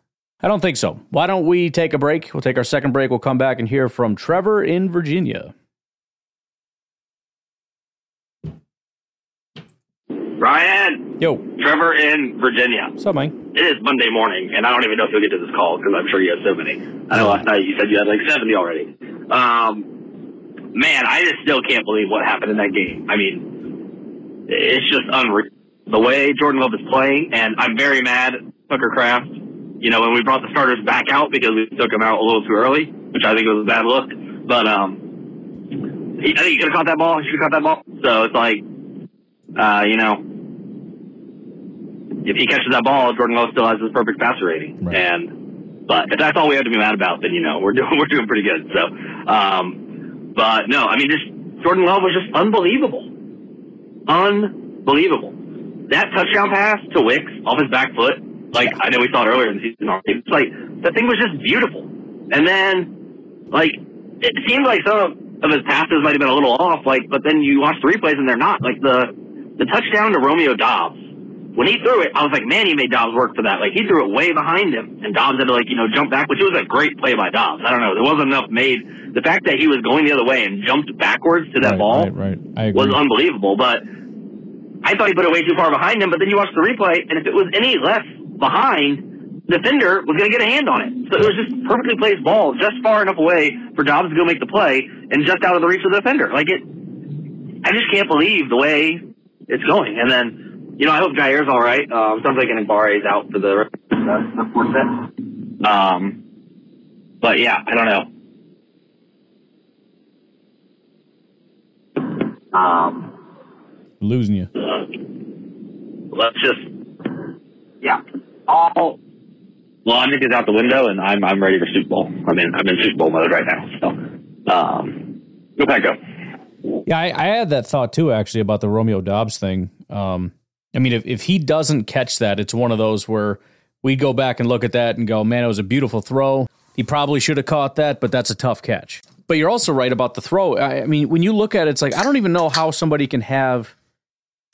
i don't think so why don't we take a break we'll take our second break we'll come back and hear from trevor in virginia Ryan. Yo. Trevor in Virginia. What's up, man? It is Monday morning, and I don't even know if you'll get to this call because I'm sure you have so many. I know last night you said you had like 70 already. Um, man, I just still can't believe what happened in that game. I mean, it's just unreal. The way Jordan Love is playing, and I'm very mad at Tucker Kraft. You know, when we brought the starters back out because we took them out a little too early, which I think was a bad look. But um, he, I think he could have caught that ball. He should have caught that ball. So it's like, uh, you know, if he catches that ball, Jordan Love still has his perfect passer rating. Right. And but if that's all we have to be mad about, then you know we're doing we're doing pretty good. So, um, but no, I mean, just Jordan Love was just unbelievable, unbelievable. That touchdown pass to Wicks off his back foot, like I know we saw it earlier in the season. It's like the thing was just beautiful. And then, like it seemed like some of his passes might have been a little off, like, but then you watch the replays and they're not. Like the the touchdown to Romeo Doubs when he threw it, I was like, man, he made Doubs work for that. Like he threw it way behind him, and Doubs had to like you know jump back, which was a great play by Doubs. I don't know, there wasn't enough made. The fact that he was going the other way and jumped backwards to that right, ball right, right. was unbelievable. But I thought he put it way too far behind him. But then you watch the replay, and if it was any less behind, the defender was going to get a hand on it. So it was just perfectly placed ball, just far enough away for Doubs to go make the play, and just out of the reach of the defender. Like it, I just can't believe the way it's going. And then you know, I hope Jaire's all right. Um, sounds like Enagbare is out for the the fourth set. Um, but yeah, I don't know. Um, losing you. Uh, let's just, yeah, all logic is out the window, and I'm I'm ready for Super Bowl. I mean, I'm in Super Bowl mode right now. So, um, go back. Yeah, I, I, had that thought too, actually, about the Romeo Doubs thing. Um, I mean, if, if he doesn't catch that, it's one of those where we go back and look at that and go, man, it was a beautiful throw. He probably should have caught that, but that's a tough catch. But you're also right about the throw. I, I mean, when you look at it, it's like I don't even know how somebody can have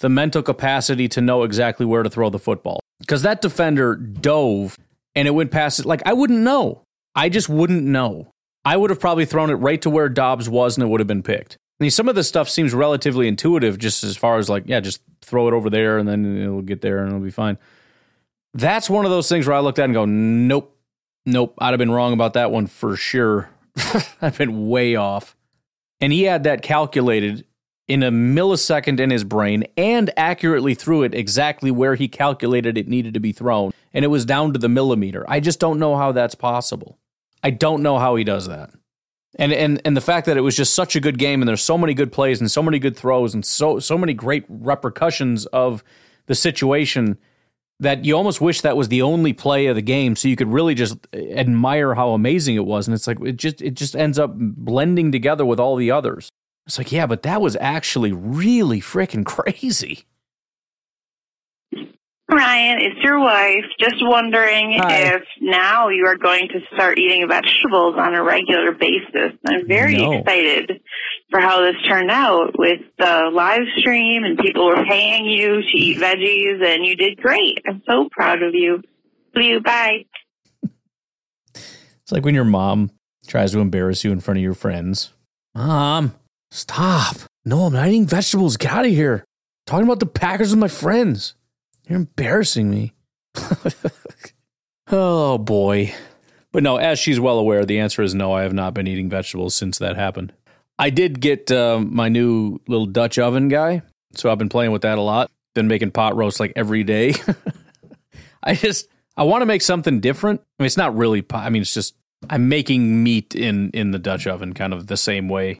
the mental capacity to know exactly where to throw the football because that defender dove and it went past it. Like I wouldn't know. I just wouldn't know. I would have probably thrown it right to where Doubs was and it would have been picked. I mean, some of this stuff seems relatively intuitive, just as far as like, yeah, just throw it over there and then it'll get there and it'll be fine. That's one of those things where I looked at and go, nope, nope, I'd have been wrong about that one for sure. I've been way off. And he had that calculated in a millisecond in his brain and accurately threw it exactly where he calculated it needed to be thrown. And it was down to the millimeter. I just don't know how that's possible. I don't know how he does that. And and and the fact that it was just such a good game and there's so many good plays and so many good throws and so so many great repercussions of the situation that you almost wish that was the only play of the game so you could really just admire how amazing it was and it's like it just it just ends up blending together with all the others it's like yeah but that was actually really freaking crazy Ryan, it's your wife. Just wondering Hi. if now you are going to start eating vegetables on a regular basis. I'm very No. excited for how this turned out with the live stream and people were paying you to eat veggies and you did great. I'm so proud of you. Love you. Bye. it's like when your mom tries to embarrass you in front of your friends mom stop. No i'm not eating vegetables. Get out of here. Talking about the packers with my friends. You're embarrassing me. Oh boy. But no as she's well aware the answer is no i have not been eating vegetables since that happened. I did get um, my new little dutch oven guy. So i've been playing with that a lot. Been making pot roast like every day. I just I want to make something different. I mean, it's not really. po- I mean, it's just I'm making meat in in the Dutch oven, kind of the same way.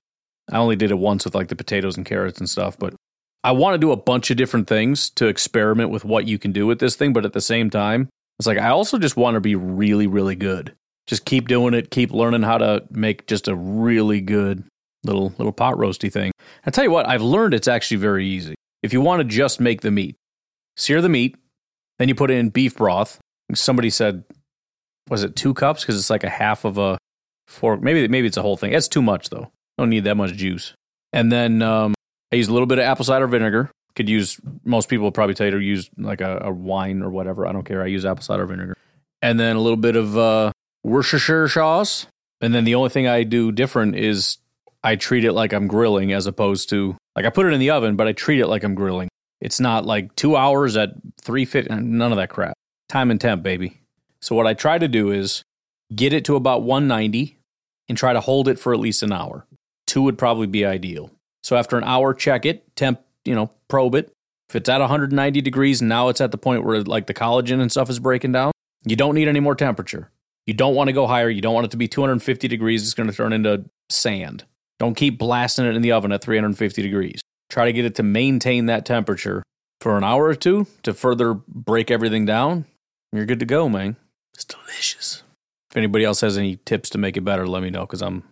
I only did it once with like the potatoes and carrots and stuff, but I want to do a bunch of different things to experiment with what you can do with this thing. But at the same time, it's like I also just want to be really, really good. Just keep doing it. Keep learning how to make just a really good little little pot roasty thing. I tell you what, I've learned it's actually very easy. If you want to just make the meat, sear the meat, then you put in beef broth. Somebody said, was it two cups? Because it's like a half of a fork. Maybe maybe it's a whole thing. That's too much though. Don't need that much juice. And then um, I use a little bit of apple cider vinegar. Could use most people probably tell you to use like a, a wine or whatever. I don't care. I use apple cider vinegar. And then a little bit of uh, Worcestershire sauce. And then the only thing I do different is I treat it like I'm grilling as opposed to like I put it in the oven, but I treat it like I'm grilling. It's not like two hours at 350, none of that crap. Time and temp, baby. So, what I try to do is get it to about 190 and try to hold it for at least an hour. Two would probably be ideal. So, after an hour, check it, temp, you know, probe it. If it's at 190 degrees now it's at the point where like the collagen and stuff is breaking down, you don't need any more temperature. You don't want to go higher. You don't want it to be 250 degrees. It's going to turn into sand. Don't keep blasting it in the oven at 350 degrees. Try to get it to maintain that temperature for an hour or two to further break everything down. You're good to go, man. It's delicious. If anybody else has any tips to make it better, let me know because I'm,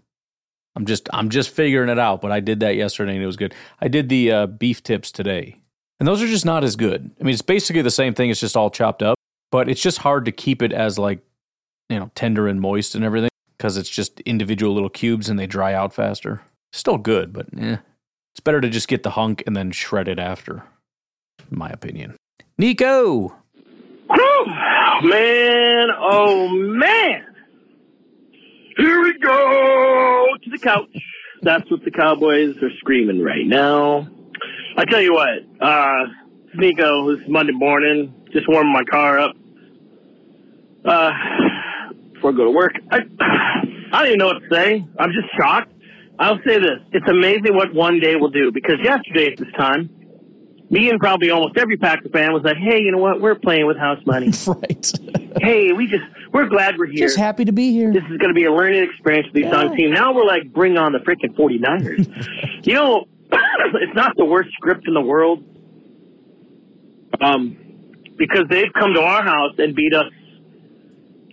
I'm just, I'm just figuring it out. But I did that yesterday and it was good. I did the uh, beef tips today, and those are just not as good. I mean, it's basically the same thing. It's just all chopped up, but it's just hard to keep it as like, you know, tender and moist and everything because it's just individual little cubes and they dry out faster. Still good, but eh. It's better to just get the hunk and then shred it after, in my opinion. Nico! Man, oh man. Here we go to the couch. That's what the Cowboys are screaming right now. I tell you what, uh, Nico, this Monday morning, just warming my car up. Uh, before I go to work. I, I don't even know what to say. I'm just shocked. I'll say this. It's amazing what one day will do because yesterday at this time, me and probably almost every Packer fan was like, hey, you know what? We're playing with house money. right. hey, we just, we're glad we're here. Just happy to be here. This is going to be a learning experience for these young team. Now we're like, bring on the freaking 49ers. you know, it's not the worst script in the world. Um, because they've come to our house and beat us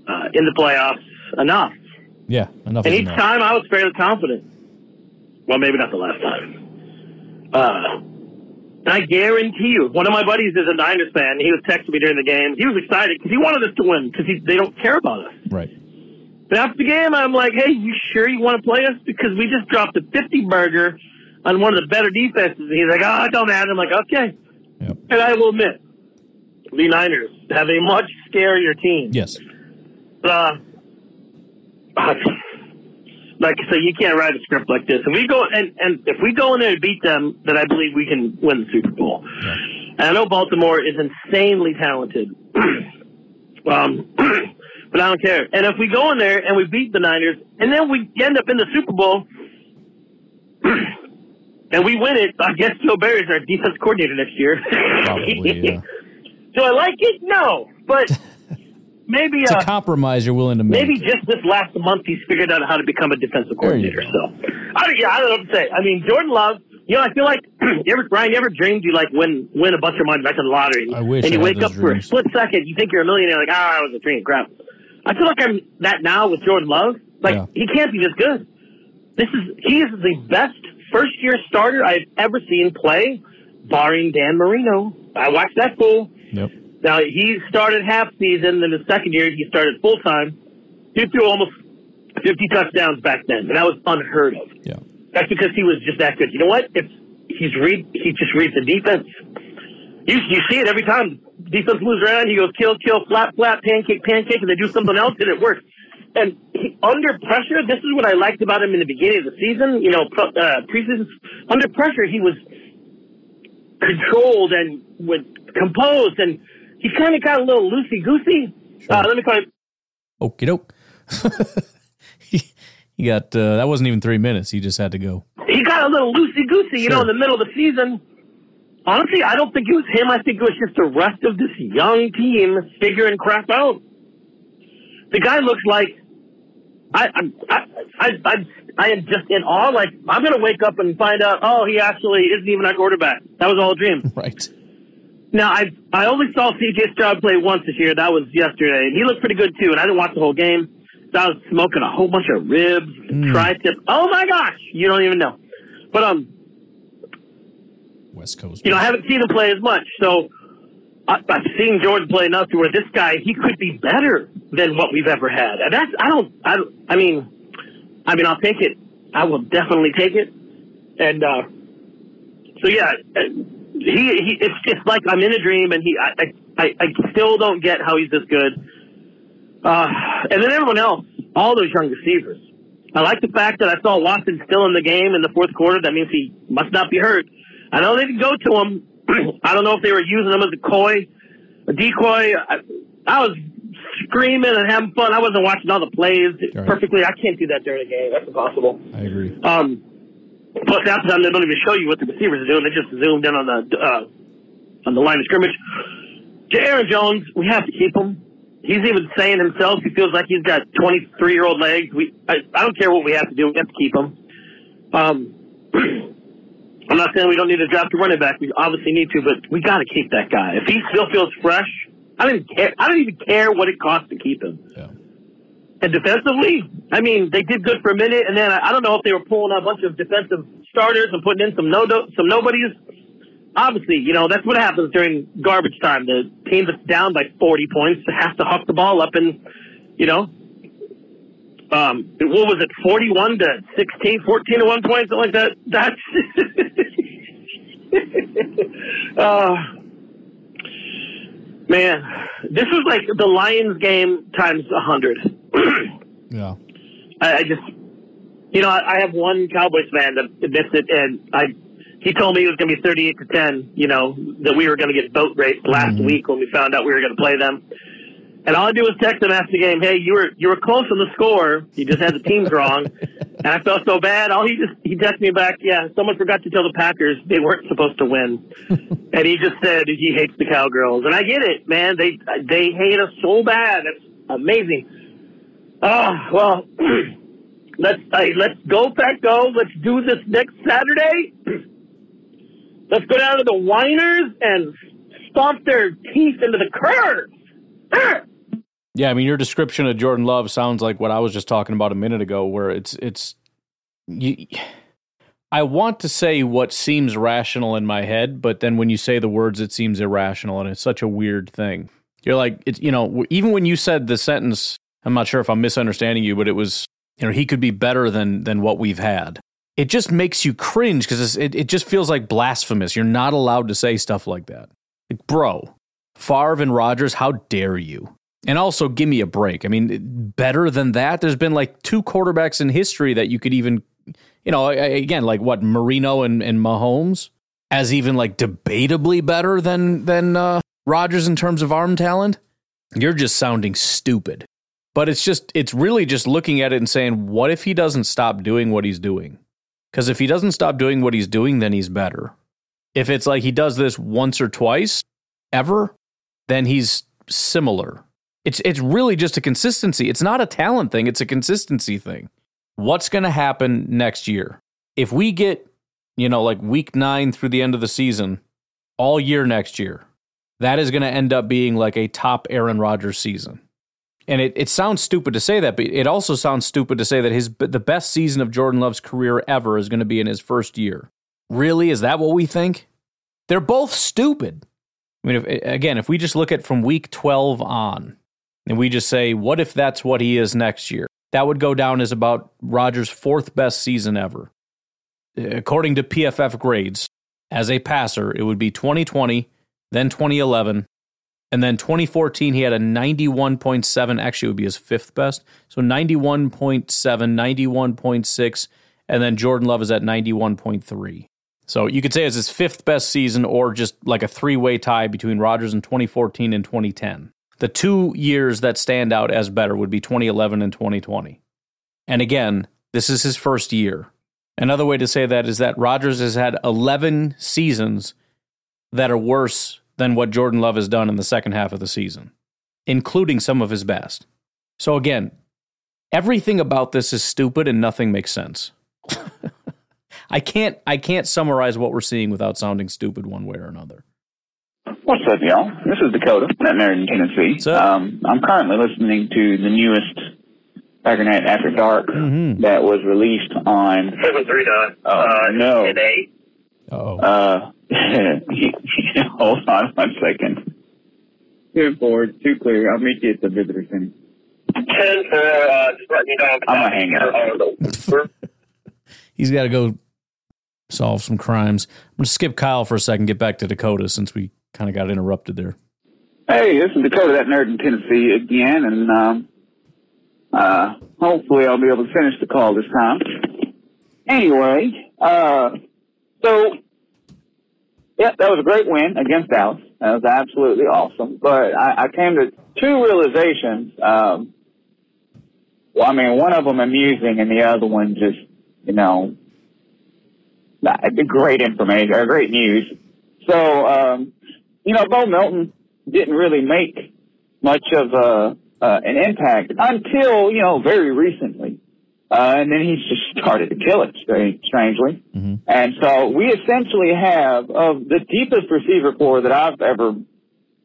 uh, in the playoffs enough. Yeah, enough and each enough. time I was fairly confident. Well, maybe not the last time. Uh, I guarantee you, one of my buddies is a Niners fan. He was texting me during the game. He was excited because he wanted us to win because they don't care about us. Right. But after the game, I'm like, hey, you sure you want to play us? Because we just dropped a 50 burger on one of the better defenses. And he's like, oh, it don't matter. I'm like, okay. And I will admit, the Niners have a much scarier team. Yes. Uh, like so, you can't write a script like this. If we go and and if we go in there and beat them, then I believe we can win the Super Bowl. And I know Baltimore is insanely talented. um, but I don't care. And if we go in there and we beat the Niners, and then we end up in the Super Bowl, and we win it, I guess Joe Barry's our defense coordinator next year. Probably, yeah. Do I like it? No, but maybe It's uh, a compromise you're willing to make. maybe just this last month he's figured out how to become a defensive coordinator. So, I don't, yeah, I don't know what to say. I mean, Jordan Love. You know, I feel like you ever, Ryan, you ever dreamed you like win win a bunch of money back in the lottery? I wish And you I wake up those for a split second, you think you're a millionaire. Like, ah, it was a dream. Crap. I feel like I'm that now with Jordan Love. Like, Yeah. he can't be this good. This is he is the best first year starter I've ever seen play, barring Dan Marino. I watched that fool. Yep. Now he started half season, then the second year he started full time. He threw almost fifty touchdowns back then, and that was unheard of. Yeah. That's because he was just that good. You know what? If he's read, he just reads the defense. You you see it every time. Defense moves around, he goes kill, kill, flat, flat, pancake, pancake, and they do something else, and it works. And he, under pressure, this is what I liked about him in the beginning of the season. You know, uh, preseason. Under pressure, he was controlled and would composed, and he kind of got a little loosey goosey. Uh, let me call it. Okie doke. he, he got, uh, that wasn't even three minutes. He just had to go. He got a little loosey goosey. You know, in the middle of the season. Honestly, I don't think it was him. I think it was just the rest of this young team figuring crap out. The guy looks like I I'm- I I I, I am just in awe. Like I'm gonna wake up and find out. Oh, he actually isn't even our quarterback. That was all a dream. Right. Now I I only saw CJ Stroud play once this year. That was yesterday, and he looked pretty good too. And I didn't watch the whole game. So I was smoking a whole bunch of ribs, Mm. tri-tip. Oh my gosh, you don't even know. But um, West Coast. you know, I haven't seen him play as much, so I, I've seen Jordan play enough to where this guy he could be better than what we've ever had. And that's I don't I don't, I mean I mean I'll take it. I will definitely take it. And uh so yeah, he he it's it's like I'm in a dream, and he I I, I still don't get how he's this good. Uh, and then everyone else, all those young receivers. I like the fact that I saw Watson still in the game in the fourth quarter. That means he must not be hurt. I know they didn't go to him. I don't know if they were using him as a coy, a decoy. I, I was screaming and having fun. I wasn't watching all the plays perfectly. I can't do that during a game. That's impossible. I agree. Um, plus, half the time they don't even show you what the receivers are doing. They just zoomed in on the uh, on the line of scrimmage. To Aaron Jones, we have to keep him. He's even saying himself he feels like he's got 23 year old legs. We I, I don't care what we have to do. We have to keep him. Um, I'm not saying we don't need to draft a running back. We obviously need to, but we got to keep that guy. If he still feels fresh, I don't even care. I don't even care what it costs to keep him. And defensively, I mean, they did good for a minute, and then I, I don't know if they were pulling a bunch of defensive starters and putting in some no some nobodies. Obviously, you know that's what happens during garbage time. The team that's down by 40 points has to huck the ball up, and you know, um, what was it, 41 to 16, 14 to one point, something like that. That's uh, man, this was like the Lions game times a hundred. Yeah. I, I just, you know, I, I have one Cowboys fan that admits it, and I, he told me it was going to be thirty-eight to ten. You know that we were going to get boat raced last mm-hmm. week when we found out we were going to play them. And all I do was text him after the game, "Hey, you were you were close on the score. You just had the teams wrong." and I felt so bad. All he just he texted me back, "Yeah, someone forgot to tell the Packers they weren't supposed to win." and he just said he hates the Cowgirls, and I get it, man. They they hate us so bad. It's amazing. Oh well, let's hey, let's go Pack go. Let's do this next Saturday. let's go down to the Whiners and stomp their teeth into the curb. Yeah, I mean your description of Jordan Love sounds like what I was just talking about a minute ago, where it's it's you. I want to say what seems rational in my head, but then when you say the words, it seems irrational, and it's such a weird thing. You're like, it's you know, even when you said the sentence, I'm not sure if I'm misunderstanding you, but it was you know he could be better than than what we've had. It just makes you cringe because it it just feels like blasphemous. You're not allowed to say stuff like that, like, bro. Favre and Rodgers, how dare you? And also, give me a break. I mean, better than that. There's been like two quarterbacks in history that you could even, you know, again, like what Marino and, and Mahomes, as even like debatably better than than uh, in terms of arm talent. You're just sounding stupid. But it's just, it's really just looking at it and saying, what if he doesn't stop doing what he's doing? Because if he doesn't stop doing what he's doing, then he's better. If it's like he does this once or twice, ever, then he's similar. It's it's really just a consistency. It's not a talent thing, it's a consistency thing. What's going to happen next year? If we get, you know, like week 9 through the end of the season all year next year, that is going to end up being like a top Aaron Rodgers season. And it, it sounds stupid to say that, but it also sounds stupid to say that his the best season of Jordan Love's career ever is going to be in his first year. Really, is that what we think? They're both stupid. I mean, if, again, if we just look at from week 12 on, and we just say, what if that's what he is next year? That would go down as about Rodgers' fourth best season ever. According to PFF grades, as a passer, it would be 2020, then 2011, and then 2014, he had a 91.7. Actually, would be his fifth best. So 91.7, 91.6, and then Jordan Love is at 91.3. So you could say it's his fifth best season or just like a three way tie between Rodgers in 2014 and 2010. The two years that stand out as better would be 2011 and 2020. And again, this is his first year. Another way to say that is that Rodgers has had 11 seasons that are worse than what Jordan Love has done in the second half of the season, including some of his best. So again, everything about this is stupid and nothing makes sense. I can't I can't summarize what we're seeing without sounding stupid one way or another. What's up, y'all? This is Dakota at Meriden, Tennessee. Um, I'm currently listening to the newest Packernet After Dark Mm-hmm. that was released on. Seven three nine. Oh, uh, no. Today. Oh. Uh, hold on one second. Two forward, two clear. I'll meet you at the visitor center. Ten for uh, just letting you know. I'm gonna hang up. He's got to go solve some crimes. I'm going to skip Kyle for a second, get back to Dakota since we kind of got interrupted there. Hey, this is Dakota, that nerd in Tennessee again, and um, uh, hopefully I'll be able to finish the call this time. Anyway, uh, so yeah, that was a great win against Dallas. That was absolutely awesome. But I, I came to two realizations. Um, well, I mean, one of them amusing, and the other one just, you know, great information or great news. So, um, you know, Bo Melton didn't really make much of a, uh, an impact until, you know, very recently. Uh, and then he just started to kill it, stra- strangely. And so we essentially have of the deepest receiver corps that I've ever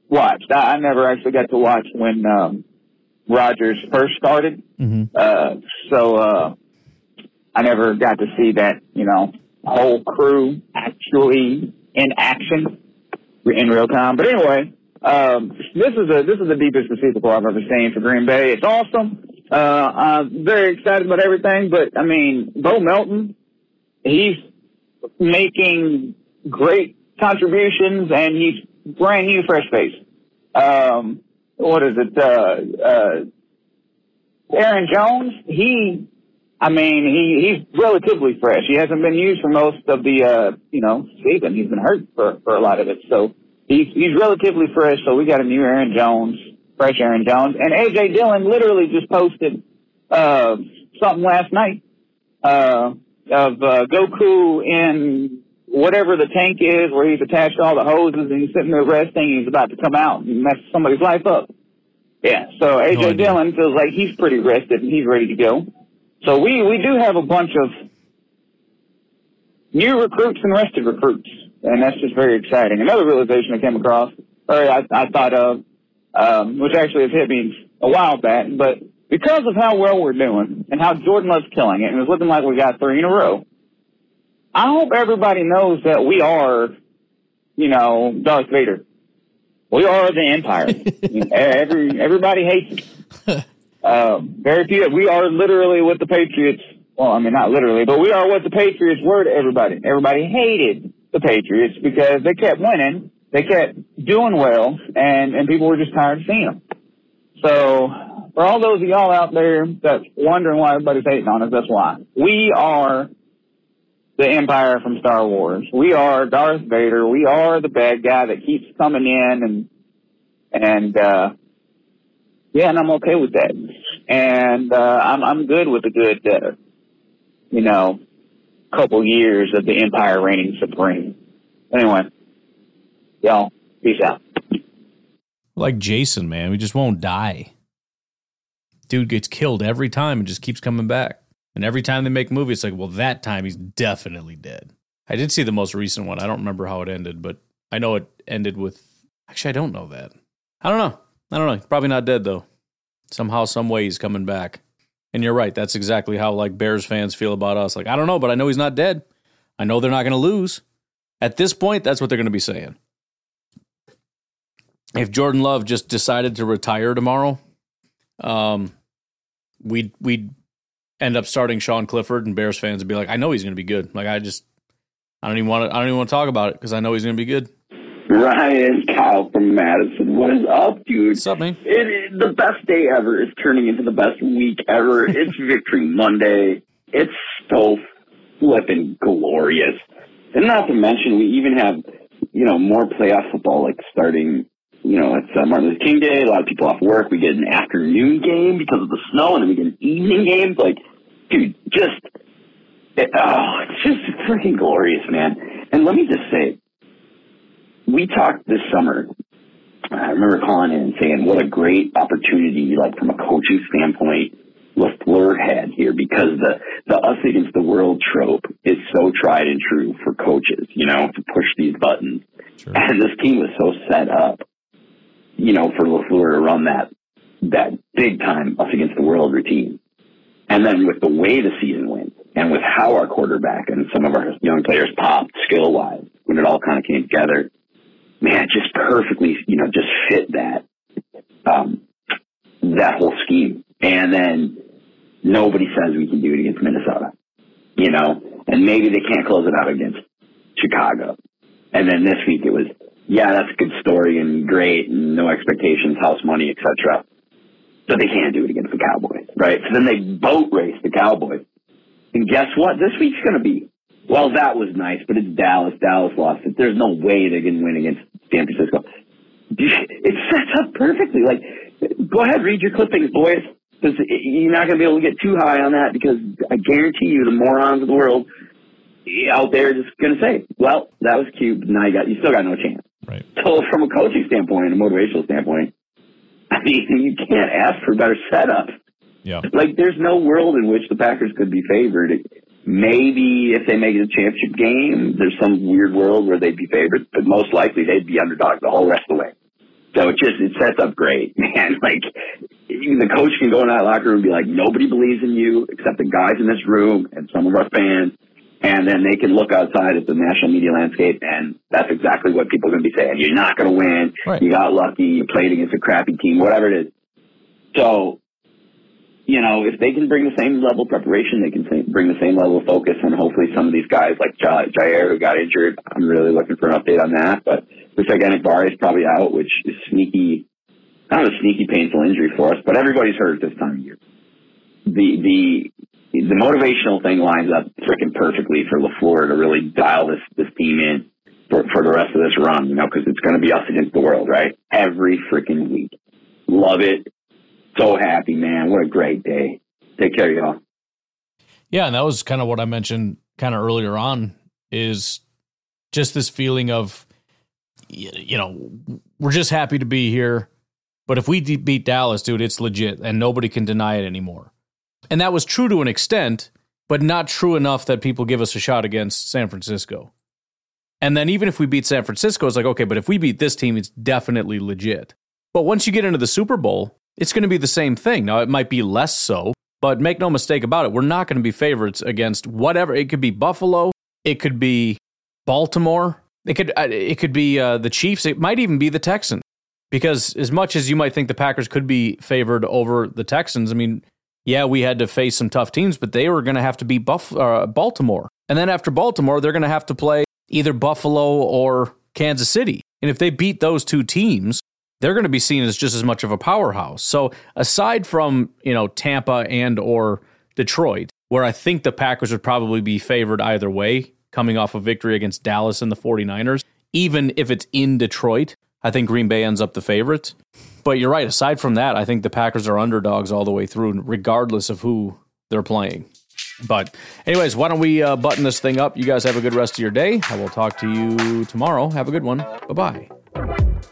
watched. I, I never actually got to watch when um, Rodgers first started. Uh, so uh, I never got to see that, you know, whole crew actually in action in real time. But anyway, um, this is a this is the deepest receiver corps I've ever seen for Green Bay. It's awesome. Uh, I'm very excited about everything. But I mean, Bo Melton, he's making great contributions, and he's brand new, fresh face. Um, what is it? Uh, uh, Aaron Jones, he, I mean, he, he's relatively fresh. He hasn't been used for most of the, uh, you know, season. He's been hurt for, for a lot of it. So he's, he's relatively fresh. So we got a new Aaron Jones, fresh Aaron Jones. And AJ Dillon literally just posted, uh, something last night, uh, of, uh, Goku in whatever the tank is where he's attached to all the hoses and he's sitting there resting. He's about to come out and mess somebody's life up. Yeah. So AJ Dillon feels like he's pretty rested and he's ready to go. So we, we do have a bunch of new recruits and rested recruits. And that's just very exciting. Another realization I came across, or I, I thought of, um, which actually has hit me a while back, but because of how well we're doing and how Jordan Love's killing it, and it's looking like we got three in a row, I hope everybody knows that we are, you know, Darth Vader. We are the Empire. Every everybody hates us. Um, very few. We are literally what the Patriots. Well, I mean, not literally, but we are what the Patriots were to everybody. Everybody hated the Patriots because they kept winning, they kept doing well, and and people were just tired of seeing them. So, for all those of y'all out there that's wondering why everybody's hating on us, that's why we are the Empire from Star Wars. We are Darth Vader. We are the bad guy that keeps coming in and and uh yeah, and I'm okay with that. And uh I'm I'm good with a good uh you know couple years of the Empire reigning supreme. Anyway, y'all, peace out. Like Jason, man, we just won't die. Dude gets killed every time and just keeps coming back. And every time they make a movie, it's like, well, that time he's definitely dead. I did see the most recent one. I don't remember how it ended, but I know it ended with. Actually, I don't know that. I don't know. I don't know. He's probably not dead though. Somehow, some way, he's coming back. And you're right. That's exactly how like Bears fans feel about us. Like, I don't know, but I know he's not dead. I know they're not going to lose. At this point, that's what they're going to be saying. If Jordan Love just decided to retire tomorrow, um, we'd we'd end up starting Sean Clifford, and Bears fans would be like, "I know he's going to be good." Like, I just, I don't even want to. I don't even want to talk about it because I know he's going to be good. Ryan Kyle from Madison. What is up, dude? What's up, man? It, it, the best day ever is turning into the best week ever. It's Victory Monday. It's so flipping glorious. And not to mention, we even have, you know, more playoff football like starting, you know, it's uh, Martin Luther King Day. A lot of people off work. We get an afternoon game because of the snow, and then we get an evening game. Like, dude, just, it, oh, it's just freaking glorious, man. And let me just say, we talked this summer. I remember calling in and saying what a great opportunity, like from a coaching standpoint, LaFleur had here because the the us against the world trope is so tried and true for coaches, you know, to push these buttons. And this team was so set up, you know, for LaFleur to run that that big time us against the world routine. And then with the way the season went and with how our quarterback and some of our young players popped skill wise when it all kind of came together, man, just perfectly, you know, just fit that, um, that whole scheme. And then nobody says we can do it against Minnesota, you know, and maybe they can't close it out against Chicago. And then this week it was, yeah, that's a good story and great and no expectations, house money, etc. But they can't do it against the Cowboys, right? So then they boat race the Cowboys. And guess what? This week's going to be well, that was nice, but it's Dallas. Dallas lost it. There's no way they can win against San Francisco. It sets up perfectly. Like, go ahead, read your clippings, boys, because you're not going to be able to get too high on that because I guarantee you the morons of the world out there are just going to say, well, that was cute, but now you got, you still got no chance. Right. So from a coaching standpoint and a motivational standpoint, I mean, you can't ask for a better setup. Yeah. Like, there's no world in which the Packers could be favored. Maybe if they make it a championship game, there's some weird world where they'd be favored, but most likely they'd be underdogs the whole rest of the way. So it just it sets up great, man. Like even the coach can go in that locker room and be like, nobody believes in you except the guys in this room and some of our fans. And then they can look outside at the national media landscape, and that's exactly what people are going to be saying. You're not going to win. Right. You got lucky. You played against a crappy team, whatever it is. So you know, if they can bring the same level of preparation, they can bring the same level of focus, and hopefully some of these guys like J- Jaire who got injured, I'm really looking for an update on that. But looks like Enagbare is probably out, which is sneaky, not a sneaky painful injury for us, but everybody's hurt this time of year. The the the motivational thing lines up freaking perfectly for LaFleur to really dial this this team in for for the rest of this run, you know, because it's going to be us against the world, right? Every freaking week. Love it so happy, man. What a great day. Take care, y'all. Yeah, and that was kind of what I mentioned kind of earlier on is just this feeling of you know, we're just happy to be here, but if we beat Dallas, dude, it's legit and nobody can deny it anymore. And that was true to an extent, but not true enough that people give us a shot against San Francisco. And then even if we beat San Francisco, it's like, okay, but if we beat this team, it's definitely legit. But once you get into the Super Bowl, it's going to be the same thing. Now, it might be less so, but make no mistake about it, we're not going to be favorites against whatever. It could be Buffalo, it could be Baltimore, it could uh, it could be uh, the Chiefs, it might even be the Texans. because as much as you might think the Packers could be favored over the Texans, I mean, yeah, we had to face some tough teams, but they were going to have to beat Buff- uh, Baltimore. And then after Baltimore, they're going to have to play either Buffalo or Kansas City. And if they beat those two teams, they're going to be seen as just as much of a powerhouse. So aside from, you know, Tampa and or Detroit, where I think the Packers would probably be favored either way, coming off a victory against Dallas and the 49ers, even if it's in Detroit, I think Green Bay ends up the favorite. But you're right. Aside from that, I think the Packers are underdogs all the way through, regardless of who they're playing. But, anyways, why don't we uh, button this thing up? You guys have a good rest of your day. I will talk to you tomorrow. Have a good one. Bye bye.